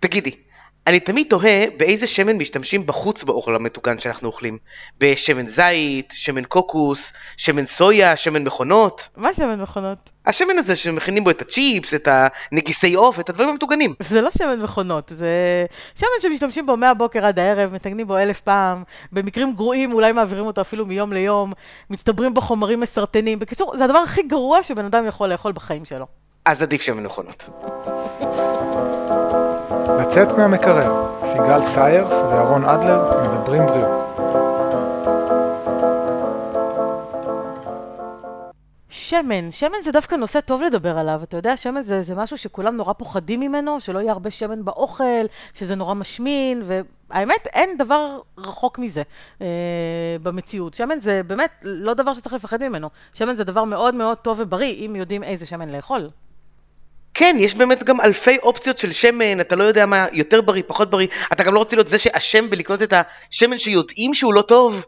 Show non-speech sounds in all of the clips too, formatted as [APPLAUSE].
תגידי, אני תמיד תוהה באיזה שמן משתמשים בחוץ באוכל המטוגן שאנחנו אוכלים. בשמן זית, שמן קוקוס, שמן סויה, שמן מכונות. מה שמן מכונות? השמן הזה שמכינים בו את הצ'יפס, את הנגיסי עוף, את הדברים המטוגנים. זה לא שמן מכונות, זה שמן שמשתמשים בו מהבוקר עד הערב, מתגנים בו אלף פעם, במקרים גרועים אולי מעבירים אותו אפילו מיום ליום, מצטברים בו חומרים מסרטנים. בקיצור, זה הדבר הכי גרוע שבן אדם יכול לאכול בחיים שלו. אז עדיף שמן מכונות. לצאת מהמקרר, סיגל סיירס ואהרון אדלר מדברים בריאות. שמן, שמן זה דווקא נושא טוב לדבר עליו, אתה יודע, שמן זה, זה משהו שכולם נורא פוחדים ממנו, שלא יהיה הרבה שמן באוכל, שזה נורא משמין, והאמת, אין דבר רחוק מזה אה, במציאות. שמן זה באמת לא דבר שצריך לפחד ממנו. שמן זה דבר מאוד מאוד טוב ובריא, אם יודעים איזה שמן לאכול. כן, יש באמת גם אלפי אופציות של שמן, אתה לא יודע מה יותר בריא, פחות בריא, אתה גם לא רוצה להיות זה שאשם בלקנות את השמן שיודעים שהוא לא טוב.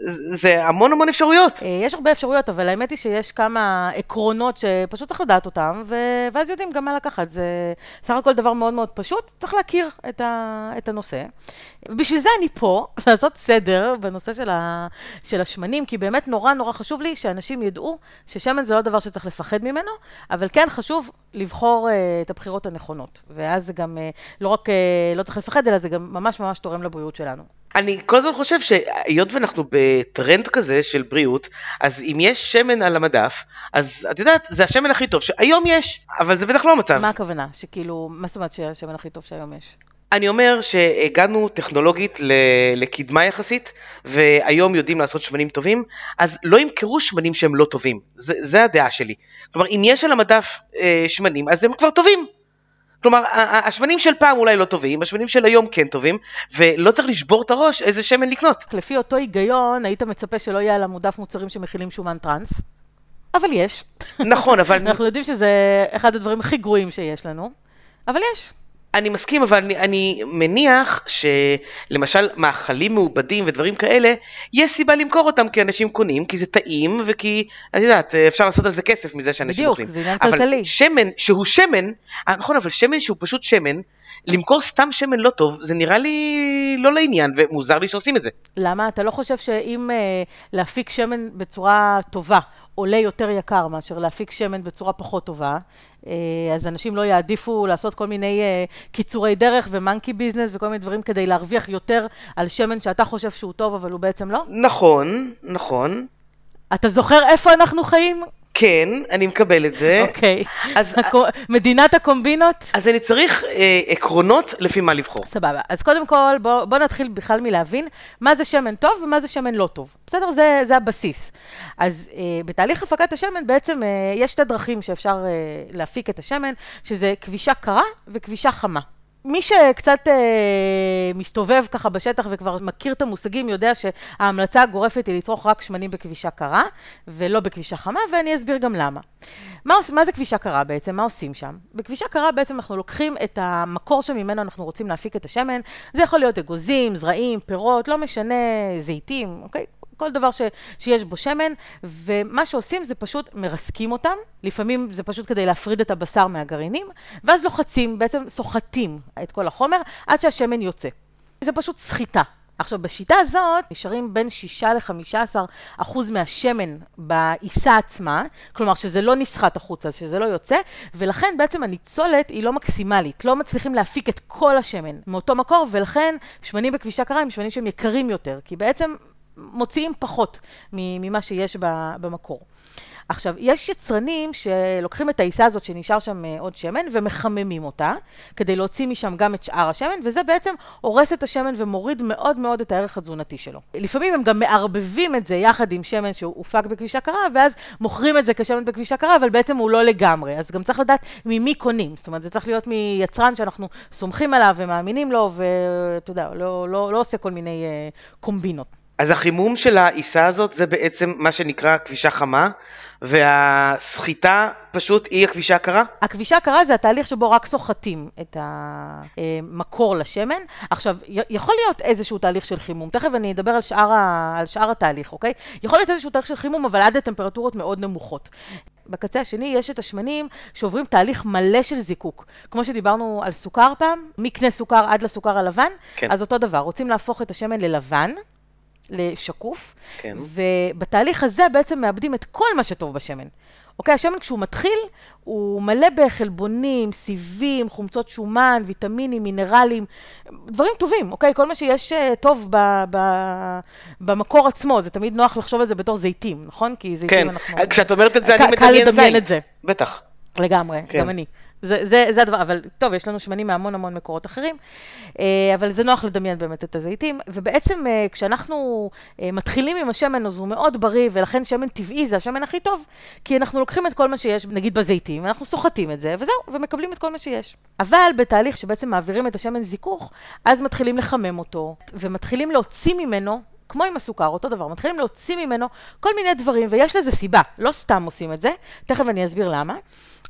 זה המון המון אפשרויות. אה, יש הרבה אפשרויות, אבל האמת היא שיש כמה עקרונות שפשוט צריך לדעת אותם, ו... ואז יודעים גם מה לקחת. זה סך הכל דבר מאוד מאוד פשוט, צריך להכיר את, ה... את הנושא. ובשביל זה אני פה, [LAUGHS] לעשות סדר בנושא של, ה... של השמנים, כי באמת נורא נורא חשוב לי שאנשים ידעו ששמן זה לא דבר שצריך לפחד ממנו, אבל כן חשוב לבחור uh, את הבחירות הנכונות. ואז זה גם uh, לא רק uh, לא צריך לפחד, אלא זה גם ממש ממש תורם לבריאות שלנו. אני כל הזמן חושב שהיות ואנחנו בטרנד כזה של בריאות, אז אם יש שמן על המדף, אז את יודעת, זה השמן הכי טוב שהיום יש, אבל זה בטח לא המצב. מה הכוונה? שכאילו, מה זאת אומרת שהשמן הכי טוב שהיום יש? אני אומר שהגענו טכנולוגית לקדמה יחסית, והיום יודעים לעשות שמנים טובים, אז לא ימכרו שמנים שהם לא טובים. זה, זה הדעה שלי. כלומר, אם יש על המדף אה, שמנים, אז הם כבר טובים. כלומר, השמנים של פעם אולי לא טובים, השמנים של היום כן טובים, ולא צריך לשבור את הראש איזה שמן לקנות. לפי אותו היגיון, היית מצפה שלא יהיה על המודף מוצרים שמכילים שומן טראנס, אבל יש. נכון, אבל... [LAUGHS] אנחנו יודעים שזה אחד הדברים הכי גרועים שיש לנו, אבל יש. אני מסכים, אבל אני, אני מניח שלמשל מאכלים מעובדים ודברים כאלה, יש סיבה למכור אותם כי אנשים קונים, כי זה טעים וכי, את יודעת, אפשר לעשות על זה כסף מזה שאנשים בדיוק, אוכלים. בדיוק, זה עניין כלכלי. אבל שמן שהוא שמן, אה, נכון, אבל שמן שהוא פשוט שמן, למכור סתם שמן לא טוב, זה נראה לי לא לעניין, ומוזר לי שעושים את זה. למה? אתה לא חושב שאם אה, להפיק שמן בצורה טובה עולה יותר יקר מאשר להפיק שמן בצורה פחות טובה, אה, אז אנשים לא יעדיפו לעשות כל מיני אה, קיצורי דרך ומאנקי ביזנס וכל מיני דברים כדי להרוויח יותר על שמן שאתה חושב שהוא טוב, אבל הוא בעצם לא? נכון, נכון. אתה זוכר איפה אנחנו חיים? כן, אני מקבל את זה. אוקיי. אז... [LAUGHS] מדינת הקומבינות? אז אני צריך אה, עקרונות לפי מה לבחור. סבבה. אז קודם כל, בוא, בוא נתחיל בכלל מלהבין מה זה שמן טוב ומה זה שמן לא טוב. בסדר? זה, זה הבסיס. אז אה, בתהליך הפקת השמן בעצם אה, יש שתי דרכים שאפשר אה, להפיק את השמן, שזה כבישה קרה וכבישה חמה. מי שקצת אה, מסתובב ככה בשטח וכבר מכיר את המושגים, יודע שההמלצה הגורפת היא לצרוך רק שמנים בכבישה קרה, ולא בכבישה חמה, ואני אסביר גם למה. מה, מה זה כבישה קרה בעצם? מה עושים שם? בכבישה קרה בעצם אנחנו לוקחים את המקור שממנו אנחנו רוצים להפיק את השמן, זה יכול להיות אגוזים, זרעים, פירות, לא משנה, זיתים, אוקיי? כל דבר ש, שיש בו שמן, ומה שעושים זה פשוט מרסקים אותם, לפעמים זה פשוט כדי להפריד את הבשר מהגרעינים, ואז לוחצים, בעצם סוחטים את כל החומר עד שהשמן יוצא. זה פשוט סחיטה. עכשיו, בשיטה הזאת נשארים בין 6 ל-15 אחוז מהשמן בעיסה עצמה, כלומר שזה לא נסחט החוצה, שזה לא יוצא, ולכן בעצם הניצולת היא לא מקסימלית, לא מצליחים להפיק את כל השמן מאותו מקור, ולכן שמנים בכבישה קרה הם שמנים שהם יקרים יותר, כי בעצם מוציאים פחות ממה שיש במקור. עכשיו, יש יצרנים שלוקחים את העיסה הזאת שנשאר שם אה, עוד שמן ומחממים אותה, כדי להוציא משם גם את שאר השמן, וזה בעצם הורס את השמן ומוריד מאוד מאוד את הערך התזונתי שלו. לפעמים הם גם מערבבים את זה יחד עם שמן שהופק בכבישה קרה, ואז מוכרים את זה כשמן בכבישה קרה, אבל בעצם הוא לא לגמרי. אז גם צריך לדעת ממי קונים. זאת אומרת, זה צריך להיות מיצרן שאנחנו סומכים עליו ומאמינים לו, ואתה יודע, לא, לא, לא עושה כל מיני uh, קומבינות. אז החימום של העיסה הזאת זה בעצם מה שנקרא כבישה חמה, והסחיטה פשוט היא הכבישה הקרה? הכבישה הקרה זה התהליך שבו רק סוחטים את המקור לשמן. עכשיו, יכול להיות איזשהו תהליך של חימום, תכף אני אדבר על שאר, ה... על שאר התהליך, אוקיי? יכול להיות איזשהו תהליך של חימום, אבל עד לטמפרטורות מאוד נמוכות. בקצה השני יש את השמנים שעוברים תהליך מלא של זיקוק. כמו שדיברנו על סוכר פעם, מקנה סוכר עד לסוכר הלבן, כן. אז אותו דבר, רוצים להפוך את השמן ללבן, לשקוף, כן. ובתהליך הזה בעצם מאבדים את כל מה שטוב בשמן. אוקיי, השמן כשהוא מתחיל, הוא מלא בחלבונים, סיבים, חומצות שומן, ויטמינים, מינרלים, דברים טובים, אוקיי? כל מה שיש אה, טוב ב, ב, במקור עצמו, זה תמיד נוח לחשוב על זה בתור זיתים, נכון? כי זיתים כן, אנחנו... כשאת אומרת את זה, קל- אני קל מדמיין לדמיין זית. את זה. בטח. לגמרי, כן. גם אני. זה, זה, זה הדבר, אבל טוב, יש לנו שמנים מהמון המון מקורות אחרים, אה, אבל זה נוח לדמיין באמת את הזיתים, ובעצם אה, כשאנחנו אה, מתחילים עם השמן, אז הוא מאוד בריא, ולכן שמן טבעי זה השמן הכי טוב, כי אנחנו לוקחים את כל מה שיש, נגיד בזיתים, ואנחנו סוחטים את זה, וזהו, ומקבלים את כל מה שיש. אבל בתהליך שבעצם מעבירים את השמן זיכוך, אז מתחילים לחמם אותו, ומתחילים להוציא ממנו כמו עם הסוכר, אותו דבר, מתחילים להוציא ממנו כל מיני דברים, ויש לזה סיבה, לא סתם עושים את זה, תכף אני אסביר למה.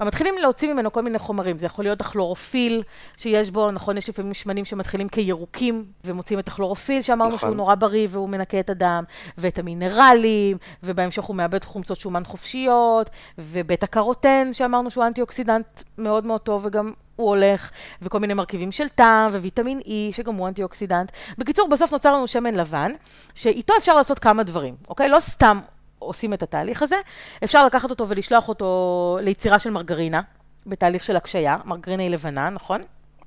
מתחילים להוציא ממנו כל מיני חומרים, זה יכול להיות הכלורופיל שיש בו, נכון, יש לפעמים שמנים שמתחילים כירוקים, ומוצאים את הכלורופיל שאמרנו נכון. שהוא נורא בריא והוא מנקה את הדם, ואת המינרלים, ובהמשך הוא מאבד חומצות שומן חופשיות, ובית הקרוטן שאמרנו שהוא אנטי-אוקסידנט מאוד מאוד טוב, וגם הוא הולך, וכל מיני מרכיבים של טעם, וויטמין E, שגם הוא אנטי-אוקסידנט. בקיצור, בסוף נוצר לנו שמן לבן, שאיתו אפשר לעשות כמה דברים, אוקיי? לא סתם עושים את התהליך הזה, אפשר לקחת אותו ולשלוח אותו ליצירה של מרגרינה, בתהליך של הקשיה, מרגרינה היא לבנה, נכון?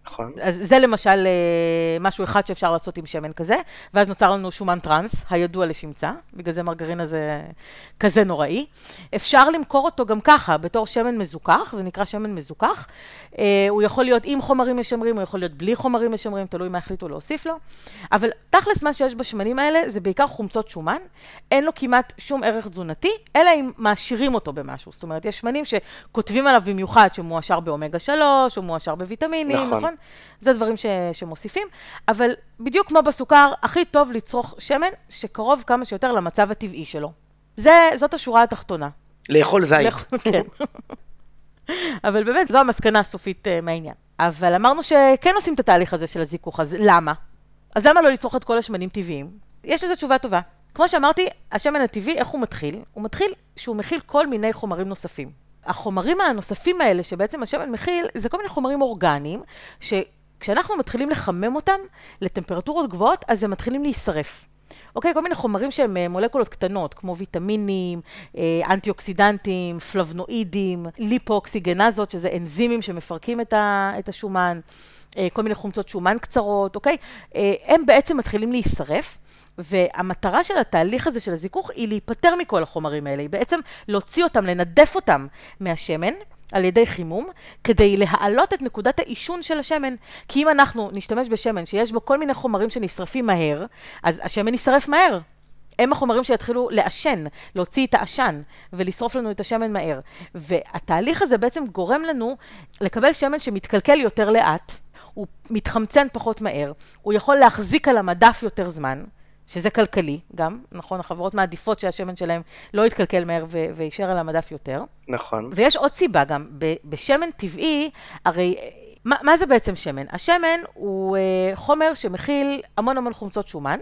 נכון. אז זה למשל אה, משהו אחד שאפשר לעשות עם שמן כזה, ואז נוצר לנו שומן טראנס, הידוע לשמצה, בגלל זה מרגרינה זה כזה נוראי. אפשר למכור אותו גם ככה, בתור שמן מזוכח, זה נקרא שמן מזוכח. אה, הוא יכול להיות עם חומרים משמרים, הוא יכול להיות בלי חומרים משמרים, תלוי מה החליטו להוסיף לו. אבל תכלס מה שיש בשמנים האלה זה בעיקר חומצות שומן, אין לו כמעט שום ערך תזונתי, אלא אם מעשירים אותו במשהו. זאת אומרת, יש שמנים שכותבים עליו במיוחד שמואשר באומגה 3, או מואשר בוויטמינים, נכון. נכון? זה דברים ש, שמוסיפים, אבל בדיוק כמו בסוכר, הכי טוב לצרוך שמן שקרוב כמה שיותר למצב הטבעי שלו. זה, זאת השורה התחתונה. לאכול זית. כן. [LAUGHS] אבל באמת, זו המסקנה הסופית אה, מהעניין. אבל אמרנו שכן עושים את התהליך הזה של הזיכוך, אז למה? אז למה לא לצרוך את כל השמנים טבעיים? יש לזה תשובה טובה. כמו שאמרתי, השמן הטבעי, איך הוא מתחיל? הוא מתחיל שהוא מכיל כל מיני חומרים נוספים. החומרים הנוספים האלה שבעצם השמן מכיל, זה כל מיני חומרים אורגניים, שכשאנחנו מתחילים לחמם אותם לטמפרטורות גבוהות, אז הם מתחילים להישרף. אוקיי, כל מיני חומרים שהם אה, מולקולות קטנות, כמו ויטמינים, אה, אנטי-אוקסידנטים, פלבנואידים, ליפו-אוקסיגנזות, שזה אנזימים שמפרקים את, השומן, כל מיני חומצות שומן קצרות, אוקיי? אה, הם בעצם מתחילים להישרף. והמטרה של התהליך הזה של הזיכוך היא להיפטר מכל החומרים האלה, היא בעצם להוציא אותם, לנדף אותם מהשמן על ידי חימום, כדי להעלות את נקודת העישון של השמן. כי אם אנחנו נשתמש בשמן שיש בו כל מיני חומרים שנשרפים מהר, אז השמן יישרף מהר. הם החומרים שיתחילו לעשן, להוציא את העשן ולשרוף לנו את השמן מהר. והתהליך הזה בעצם גורם לנו לקבל שמן שמתקלקל יותר לאט, הוא מתחמצן פחות מהר, הוא יכול להחזיק על המדף יותר זמן, שזה כלכלי גם, נכון? החברות מעדיפות שהשמן שלהם לא יתקלקל מהר ו- ויישאר על המדף יותר. נכון. ויש עוד סיבה גם, ב- בשמן טבעי, הרי אה, מה, מה זה בעצם שמן? השמן הוא אה, חומר שמכיל המון המון חומצות שומן,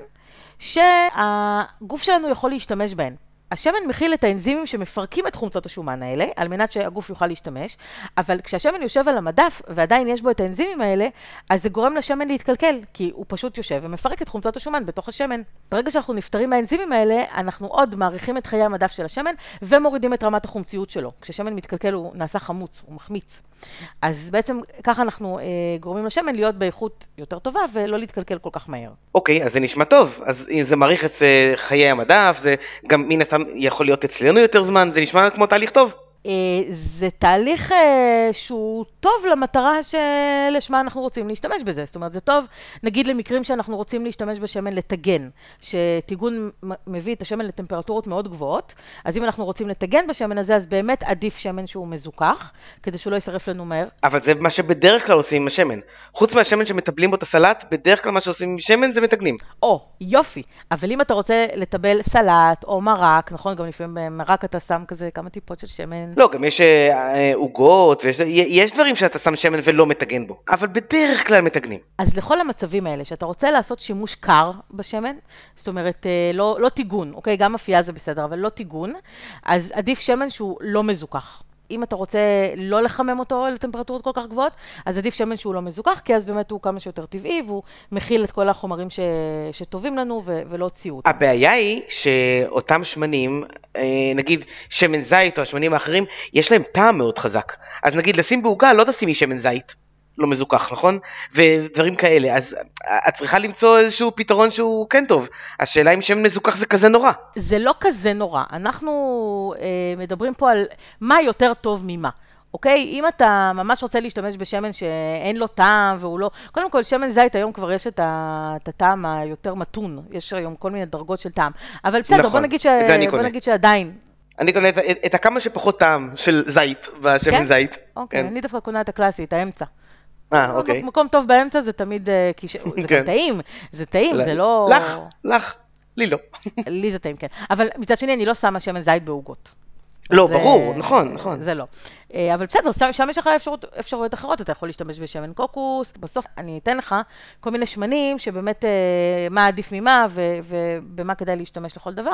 שהגוף שלנו יכול להשתמש בהן. השמן מכיל את האנזימים שמפרקים את חומצות השומן האלה, על מנת שהגוף יוכל להשתמש, אבל כשהשמן יושב על המדף ועדיין יש בו את האנזימים האלה, אז זה גורם לשמן להתקלקל, כי הוא פשוט יושב ומפרק את חומצות השומן בתוך השמן. ברגע שאנחנו נפטרים מהאנזימים האלה, אנחנו עוד מאריכים את חיי המדף של השמן ומורידים את רמת החומציות שלו. כששמן מתקלקל הוא נעשה חמוץ, הוא מחמיץ. אז בעצם ככה אנחנו אה, גורמים לשמן להיות באיכות יותר טובה ולא להתקלקל כל כך מהר. אוקיי, אז זה נשמע טוב. אז זה מאריך את אה, חיי המדף, זה גם מן הסתם יכול להיות אצלנו יותר זמן, זה נשמע כמו תהליך טוב. אה, זה תהליך אה, שהוא טוב למטרה שלשמה אנחנו רוצים להשתמש בזה. זאת אומרת, זה טוב, נגיד למקרים שאנחנו רוצים להשתמש בשמן לטגן, שטיגון מביא את השמן לטמפרטורות מאוד גבוהות, אז אם אנחנו רוצים לטגן בשמן הזה, אז באמת עדיף שמן שהוא מזוכח, כדי שהוא לא יישרף לנו מהר. אבל זה מה שבדרך כלל עושים עם השמן. חוץ מהשמן שמטבלים בו את הסלט, בדרך כלל מה שעושים עם שמן זה מטגנים. או, יופי. אבל אם אתה רוצה לטבל סלט או מרק, נכון? גם לפעמים במרק אתה שם כזה כמה טיפות של שמן. לא, גם יש אה, אה, עוגות, ויש יש דברים שאתה שם שמן ולא מטגן בו, אבל בדרך כלל מטגנים. אז לכל המצבים האלה, שאתה רוצה לעשות שימוש קר בשמן, זאת אומרת, אה, לא, לא טיגון, אוקיי? גם אפייה זה בסדר, אבל לא טיגון, אז עדיף שמן שהוא לא מזוכח. אם אתה רוצה לא לחמם אותו לטמפרטורות כל כך גבוהות, אז עדיף שמן שהוא לא מזוכח, כי אז באמת הוא כמה שיותר טבעי, והוא מכיל את כל החומרים ש... שטובים לנו ו... ולא הוציאו אותם. הבעיה היא שאותם שמנים, אה, נגיד שמן זית או השמנים האחרים, יש להם טעם מאוד חזק. אז נגיד לשים בעוגה, לא תשימי שמן זית. לא מזוכח, נכון? ודברים כאלה. אז את צריכה למצוא איזשהו פתרון שהוא כן טוב. השאלה אם שמן מזוכח זה כזה נורא. זה לא כזה נורא. אנחנו אה, מדברים פה על מה יותר טוב ממה. אוקיי? אם אתה ממש רוצה להשתמש בשמן שאין לו טעם והוא לא... קודם כל, שמן זית היום כבר יש את, ה... את הטעם היותר מתון. יש היום כל מיני דרגות של טעם. אבל בסדר, נכון, בוא, נגיד ש... בוא נגיד שעדיין... אני קונה את, את, את הכמה שפחות טעם של זית בשמן כן? זית. אוקיי, כן. אני דווקא קונה את הקלאסי, את האמצע. אה, אוקיי. מקום טוב באמצע זה תמיד, אה, זה [LAUGHS] כן. טעים, זה טעים, זה לא... לך, לך, לי לא. [LAUGHS] לי זה טעים, כן. אבל מצד שני, אני לא שמה שמן זית בעוגות. לא, ברור, נכון, נכון. זה לא. אה, אבל בסדר, שם יש לך אפשרויות אחרות, אתה יכול להשתמש בשמן קוקוס. בסוף אני אתן לך כל מיני שמנים שבאמת אה, מה עדיף ממה ובמה כדאי להשתמש לכל דבר.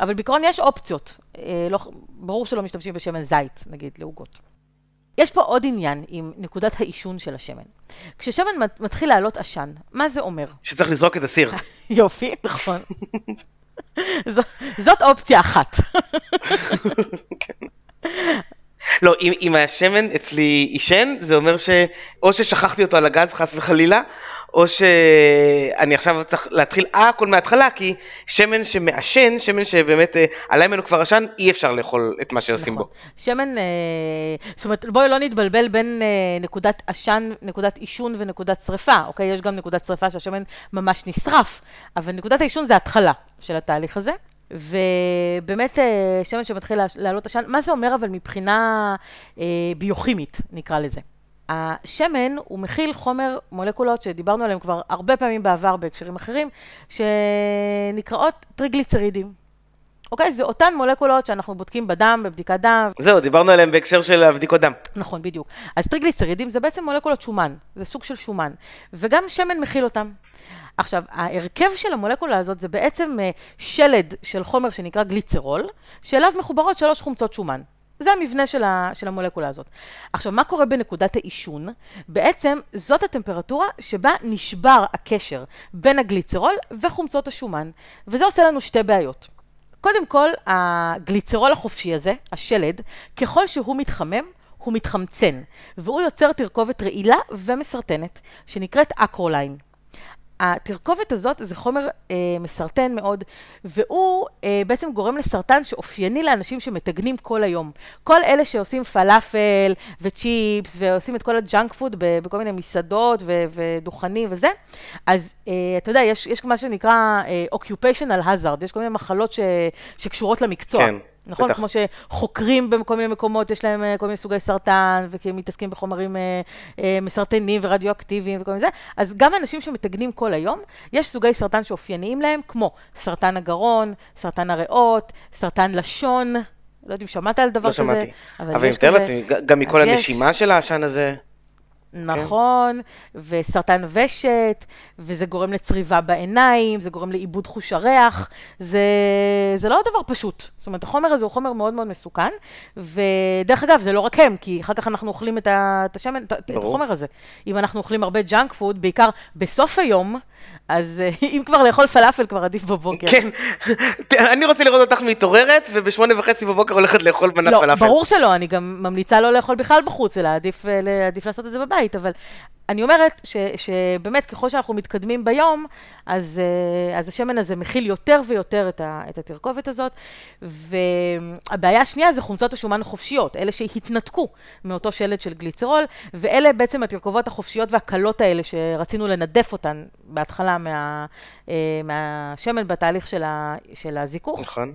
אבל בעיקרון יש אופציות. לא, ברור שלא משתמשים בשמן זית, נגיד, לעוגות. יש פה עוד עניין עם נקודת העישון של השמן. כששמן מתחיל לעלות עשן, מה זה אומר? שצריך לזרוק את הסיר. [LAUGHS] יופי, נכון. [LAUGHS] ז, זאת אופציה אחת. [LAUGHS] לא, אם, אם השמן אצלי עישן, זה אומר שאו ששכחתי אותו על הגז חס וחלילה, או שאני עכשיו צריך להתחיל הכל מההתחלה, כי שמן שמעשן, שמן שבאמת אה, עלה ממנו כבר עשן, אי אפשר לאכול את מה שעושים נכון. בו. שמן, אה, זאת אומרת, בואי לא נתבלבל בין אה, נקודת עשן, נקודת עישון ונקודת שריפה, אוקיי? יש גם נקודת שריפה שהשמן ממש נשרף, אבל נקודת העישון זה התחלה של התהליך הזה. ובאמת שמן שמתחיל לעלות עשן, מה זה אומר אבל מבחינה ביוכימית, נקרא לזה? השמן הוא מכיל חומר, מולקולות שדיברנו עליהן כבר הרבה פעמים בעבר בהקשרים אחרים, שנקראות טריגליצרידים. אוקיי? זה אותן מולקולות שאנחנו בודקים בדם, בבדיקת דם. זהו, דיברנו עליהן בהקשר של הבדיקות דם. נכון, בדיוק. אז טריגליצרידים זה בעצם מולקולות שומן, זה סוג של שומן, וגם שמן מכיל אותם. עכשיו, ההרכב של המולקולה הזאת זה בעצם אה, שלד של חומר שנקרא גליצרול, שאליו מחוברות שלוש חומצות שומן. זה המבנה של, ה, של המולקולה הזאת. עכשיו, מה קורה בנקודת העישון? בעצם זאת הטמפרטורה שבה נשבר הקשר בין הגליצרול וחומצות השומן, וזה עושה לנו שתי בעיות. קודם כל, הגליצרול החופשי הזה, השלד, ככל שהוא מתחמם, הוא מתחמצן, והוא יוצר תרכובת רעילה ומסרטנת, שנקראת אקרוליין. התרכובת הזאת זה חומר אה, מסרטן מאוד, והוא אה, בעצם גורם לסרטן שאופייני לאנשים שמטגנים כל היום. כל אלה שעושים פלאפל וצ'יפס ועושים את כל הג'אנק פוד בכל מיני מסעדות ו- ודוכנים וזה, אז אה, אתה יודע, יש, יש מה שנקרא אה, occupational hazard, יש כל מיני מחלות ש- שקשורות למקצוע. כן. נכון? בטח. כמו שחוקרים בכל מיני מקומות, יש להם אה, כל מיני סוגי סרטן, וכי הם מתעסקים בחומרים אה, אה, מסרטנים ורדיואקטיביים וכל מיני זה, אז גם אנשים שמטגנים כל היום, יש סוגי סרטן שאופייניים להם, כמו סרטן הגרון, סרטן הריאות, סרטן לשון, לא יודעת אם שמעת על דבר לא כזה, שמעתי. אבל. אבל אני מתאר לעצמי, גם מכל הנשימה יש... של העשן הזה. נכון, כן. וסרטן ושט, וזה גורם לצריבה בעיניים, זה גורם לאיבוד חוש הריח, זה, זה לא דבר פשוט. זאת אומרת, החומר הזה הוא חומר מאוד מאוד מסוכן, ודרך אגב, זה לא רק הם, כי אחר כך אנחנו אוכלים את, השמן, את החומר הזה. אם אנחנו אוכלים הרבה ג'אנק פוד, בעיקר בסוף היום, אז אה, אם כבר לאכול פלאפל, כבר עדיף בבוקר. כן, [LAUGHS] אני רוצה לראות אותך מתעוררת, ובשמונה וחצי בבוקר הולכת לאכול מנת לא, פלאפל. לא, ברור שלא, אני גם ממליצה לא לאכול בכלל בחוץ, אלא עדיף, אה, עדיף לעשות את זה בבית, אבל אני אומרת ש, שבאמת ככל שאנחנו מתקדמים ביום, אז, אה, אז השמן הזה מכיל יותר ויותר את, ה, את התרכובת הזאת, והבעיה השנייה זה חומצות השומן החופשיות, אלה שהתנתקו מאותו שלד של גליצרול, ואלה בעצם התרכובות החופשיות והקלות האלה שרצינו לנדף אותן בהתחלה מה, אה, מהשמן בתהליך של, ה, של הזיכוך. נכון.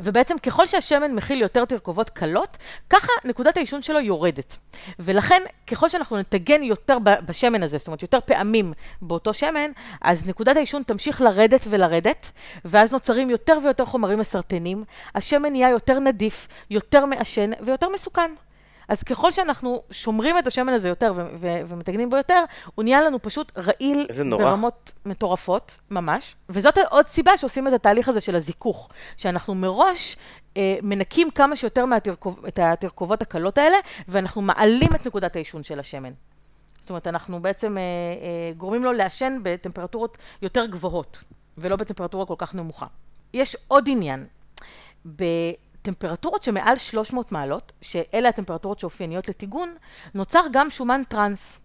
ובעצם ככל שהשמן מכיל יותר תרכובות קלות, ככה נקודת העישון שלו יורדת. ולכן, ככל שאנחנו נטגן יותר בשמן הזה, זאת אומרת, יותר פעמים באותו שמן, אז נקודת העישון תמשיך לרדת ולרדת, ואז נוצרים יותר ויותר חומרים מסרטנים, השמן נהיה יותר נדיף, יותר מעשן ויותר מסוכן. אז ככל שאנחנו שומרים את השמן הזה יותר ו- ו- ומטגנים בו יותר, הוא נהיה לנו פשוט רעיל. ברמות מטורפות, ממש. וזאת עוד סיבה שעושים את התהליך הזה של הזיכוך, שאנחנו מראש אה, מנקים כמה שיותר מהתרכוב, את התרכובות הקלות האלה, ואנחנו מעלים את נקודת העישון של השמן. זאת אומרת, אנחנו בעצם אה, אה, גורמים לו לעשן בטמפרטורות יותר גבוהות, ולא בטמפרטורה כל כך נמוכה. יש עוד עניין. בטמפרטורות שמעל 300 מעלות, שאלה הטמפרטורות שאופייניות לטיגון, נוצר גם שומן טראנס,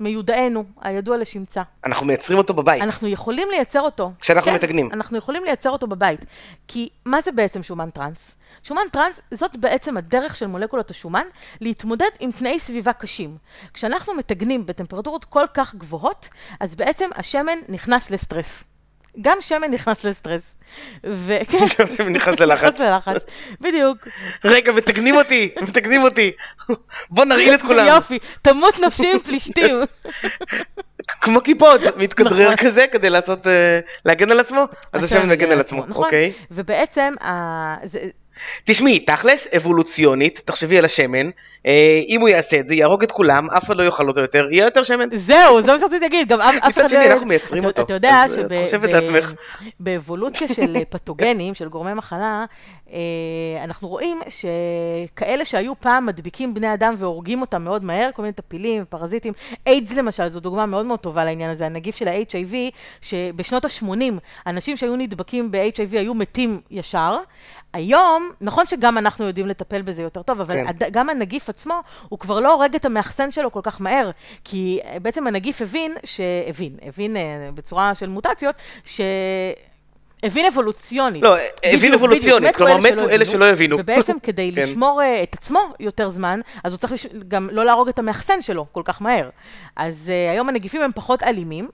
מיודענו, הידוע לשמצה. אנחנו מייצרים אותו בבית. אנחנו יכולים לייצר אותו. כשאנחנו כן, מתגנים. אנחנו יכולים לייצר אותו בבית. כי מה זה בעצם שומן טראנס? שומן טראנס זאת בעצם הדרך של מולקולות השומן להתמודד עם תנאי סביבה קשים. כשאנחנו מתגנים בטמפרטורות כל כך גבוהות, אז בעצם השמן נכנס לסטרס. גם שמן נכנס לסטרס. וכן, [LAUGHS] גם שמן נכנס [LAUGHS] ללחץ. נכנס ללחץ, בדיוק. רגע, מתקנים אותי, [LAUGHS] מתקנים אותי. בוא נרעיל את כולם. יופי, תמות נפשי עם פלישתים. כמו קיפוד, מתכדרר נכון. כזה כדי לעשות, אה, להגן על עצמו, אז השמן מגן על עצמו, נכון, אוקיי? ובעצם, תשמעי, תכלס, אבולוציונית, תחשבי על השמן, אה, אם הוא יעשה את זה, יהרוג את כולם, אף אחד לא יאכל אותו יותר, יהיה יותר שמן. זהו, זה מה שרציתי להגיד, גם אף מצד אחד לא... שני, אנחנו מייצרים אותו, אתה יודע אה. שבאבולוציה של [LAUGHS] פתוגנים, של גורמי מחלה, אה, אנחנו רואים שכאלה שהיו פעם מדביקים בני אדם והורגים אותם מאוד מהר, כל מיני טפילים, פרזיטים, איידס למשל, זו דוגמה מאוד מאוד טובה לעניין הזה, הנגיף של ה-HIV, שבשנות ה-80, אנשים שהיו נדבקים ב-HIV היו מתים ישר. היום, נכון שגם אנחנו יודעים לטפל בזה יותר טוב, אבל כן. הד- גם הנגיף עצמו, הוא כבר לא הורג את המאחסן שלו כל כך מהר, כי אה, בעצם הנגיף הבין, שהבין, הבין אה, בצורה של מוטציות, ש... הבין אבולוציונית. לא, הבין בדיוק, אבולוציונית, בדיוק, כלומר, מתו אלה שלא הבינו. ובעצם כדי [LAUGHS] כן. לשמור אה, את עצמו יותר זמן, אז הוא צריך לש... גם לא להרוג את המאחסן שלו כל כך מהר. אז uh, היום הנגיפים הם פחות אלימים,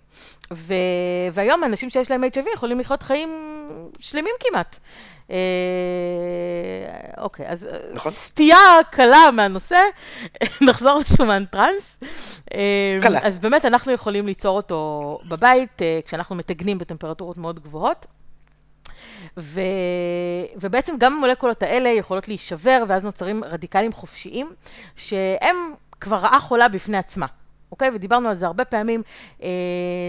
ו... והיום אנשים שיש להם HIV יכולים לחיות חיים שלמים כמעט. אה, אוקיי, אז אה, נכון. סטייה קלה מהנושא, [LAUGHS] נחזור לשומן טראנס. אה, קלה. אז באמת אנחנו יכולים ליצור אותו בבית, אה, כשאנחנו מטגנים בטמפרטורות מאוד גבוהות. ו... ובעצם גם המולקולות האלה יכולות להישבר, ואז נוצרים רדיקלים חופשיים, שהם כבר רעה חולה בפני עצמה. אוקיי? ודיברנו על זה הרבה פעמים, אה,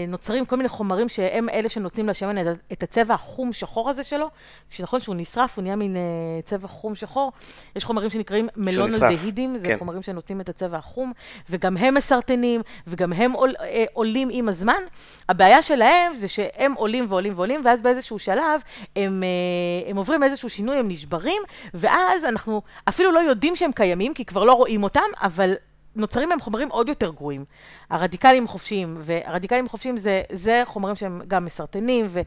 נוצרים כל מיני חומרים שהם אלה שנותנים לשמן את, את הצבע החום שחור הזה שלו, שנכון שהוא נשרף, הוא נהיה מין אה, צבע חום שחור. יש חומרים שנקראים מלונלדהידים, זה כן. חומרים שנותנים את הצבע החום, וגם הם מסרטנים, וגם הם עול, אה, עולים עם הזמן. הבעיה שלהם זה שהם עולים ועולים ועולים, ואז באיזשהו שלב הם, אה, הם עוברים איזשהו שינוי, הם נשברים, ואז אנחנו אפילו לא יודעים שהם קיימים, כי כבר לא רואים אותם, אבל נוצרים מהם חומרים עוד יותר גרועים. הרדיקלים החופשיים, והרדיקלים החופשיים זה, זה חומרים שהם גם מסרטנים, ו...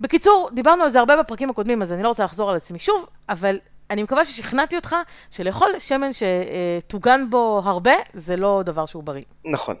בקיצור, דיברנו על זה הרבה בפרקים הקודמים, אז אני לא רוצה לחזור על עצמי שוב, אבל אני מקווה ששכנעתי אותך שלאכול שמן שטוגן בו הרבה, זה לא דבר שהוא בריא. נכון.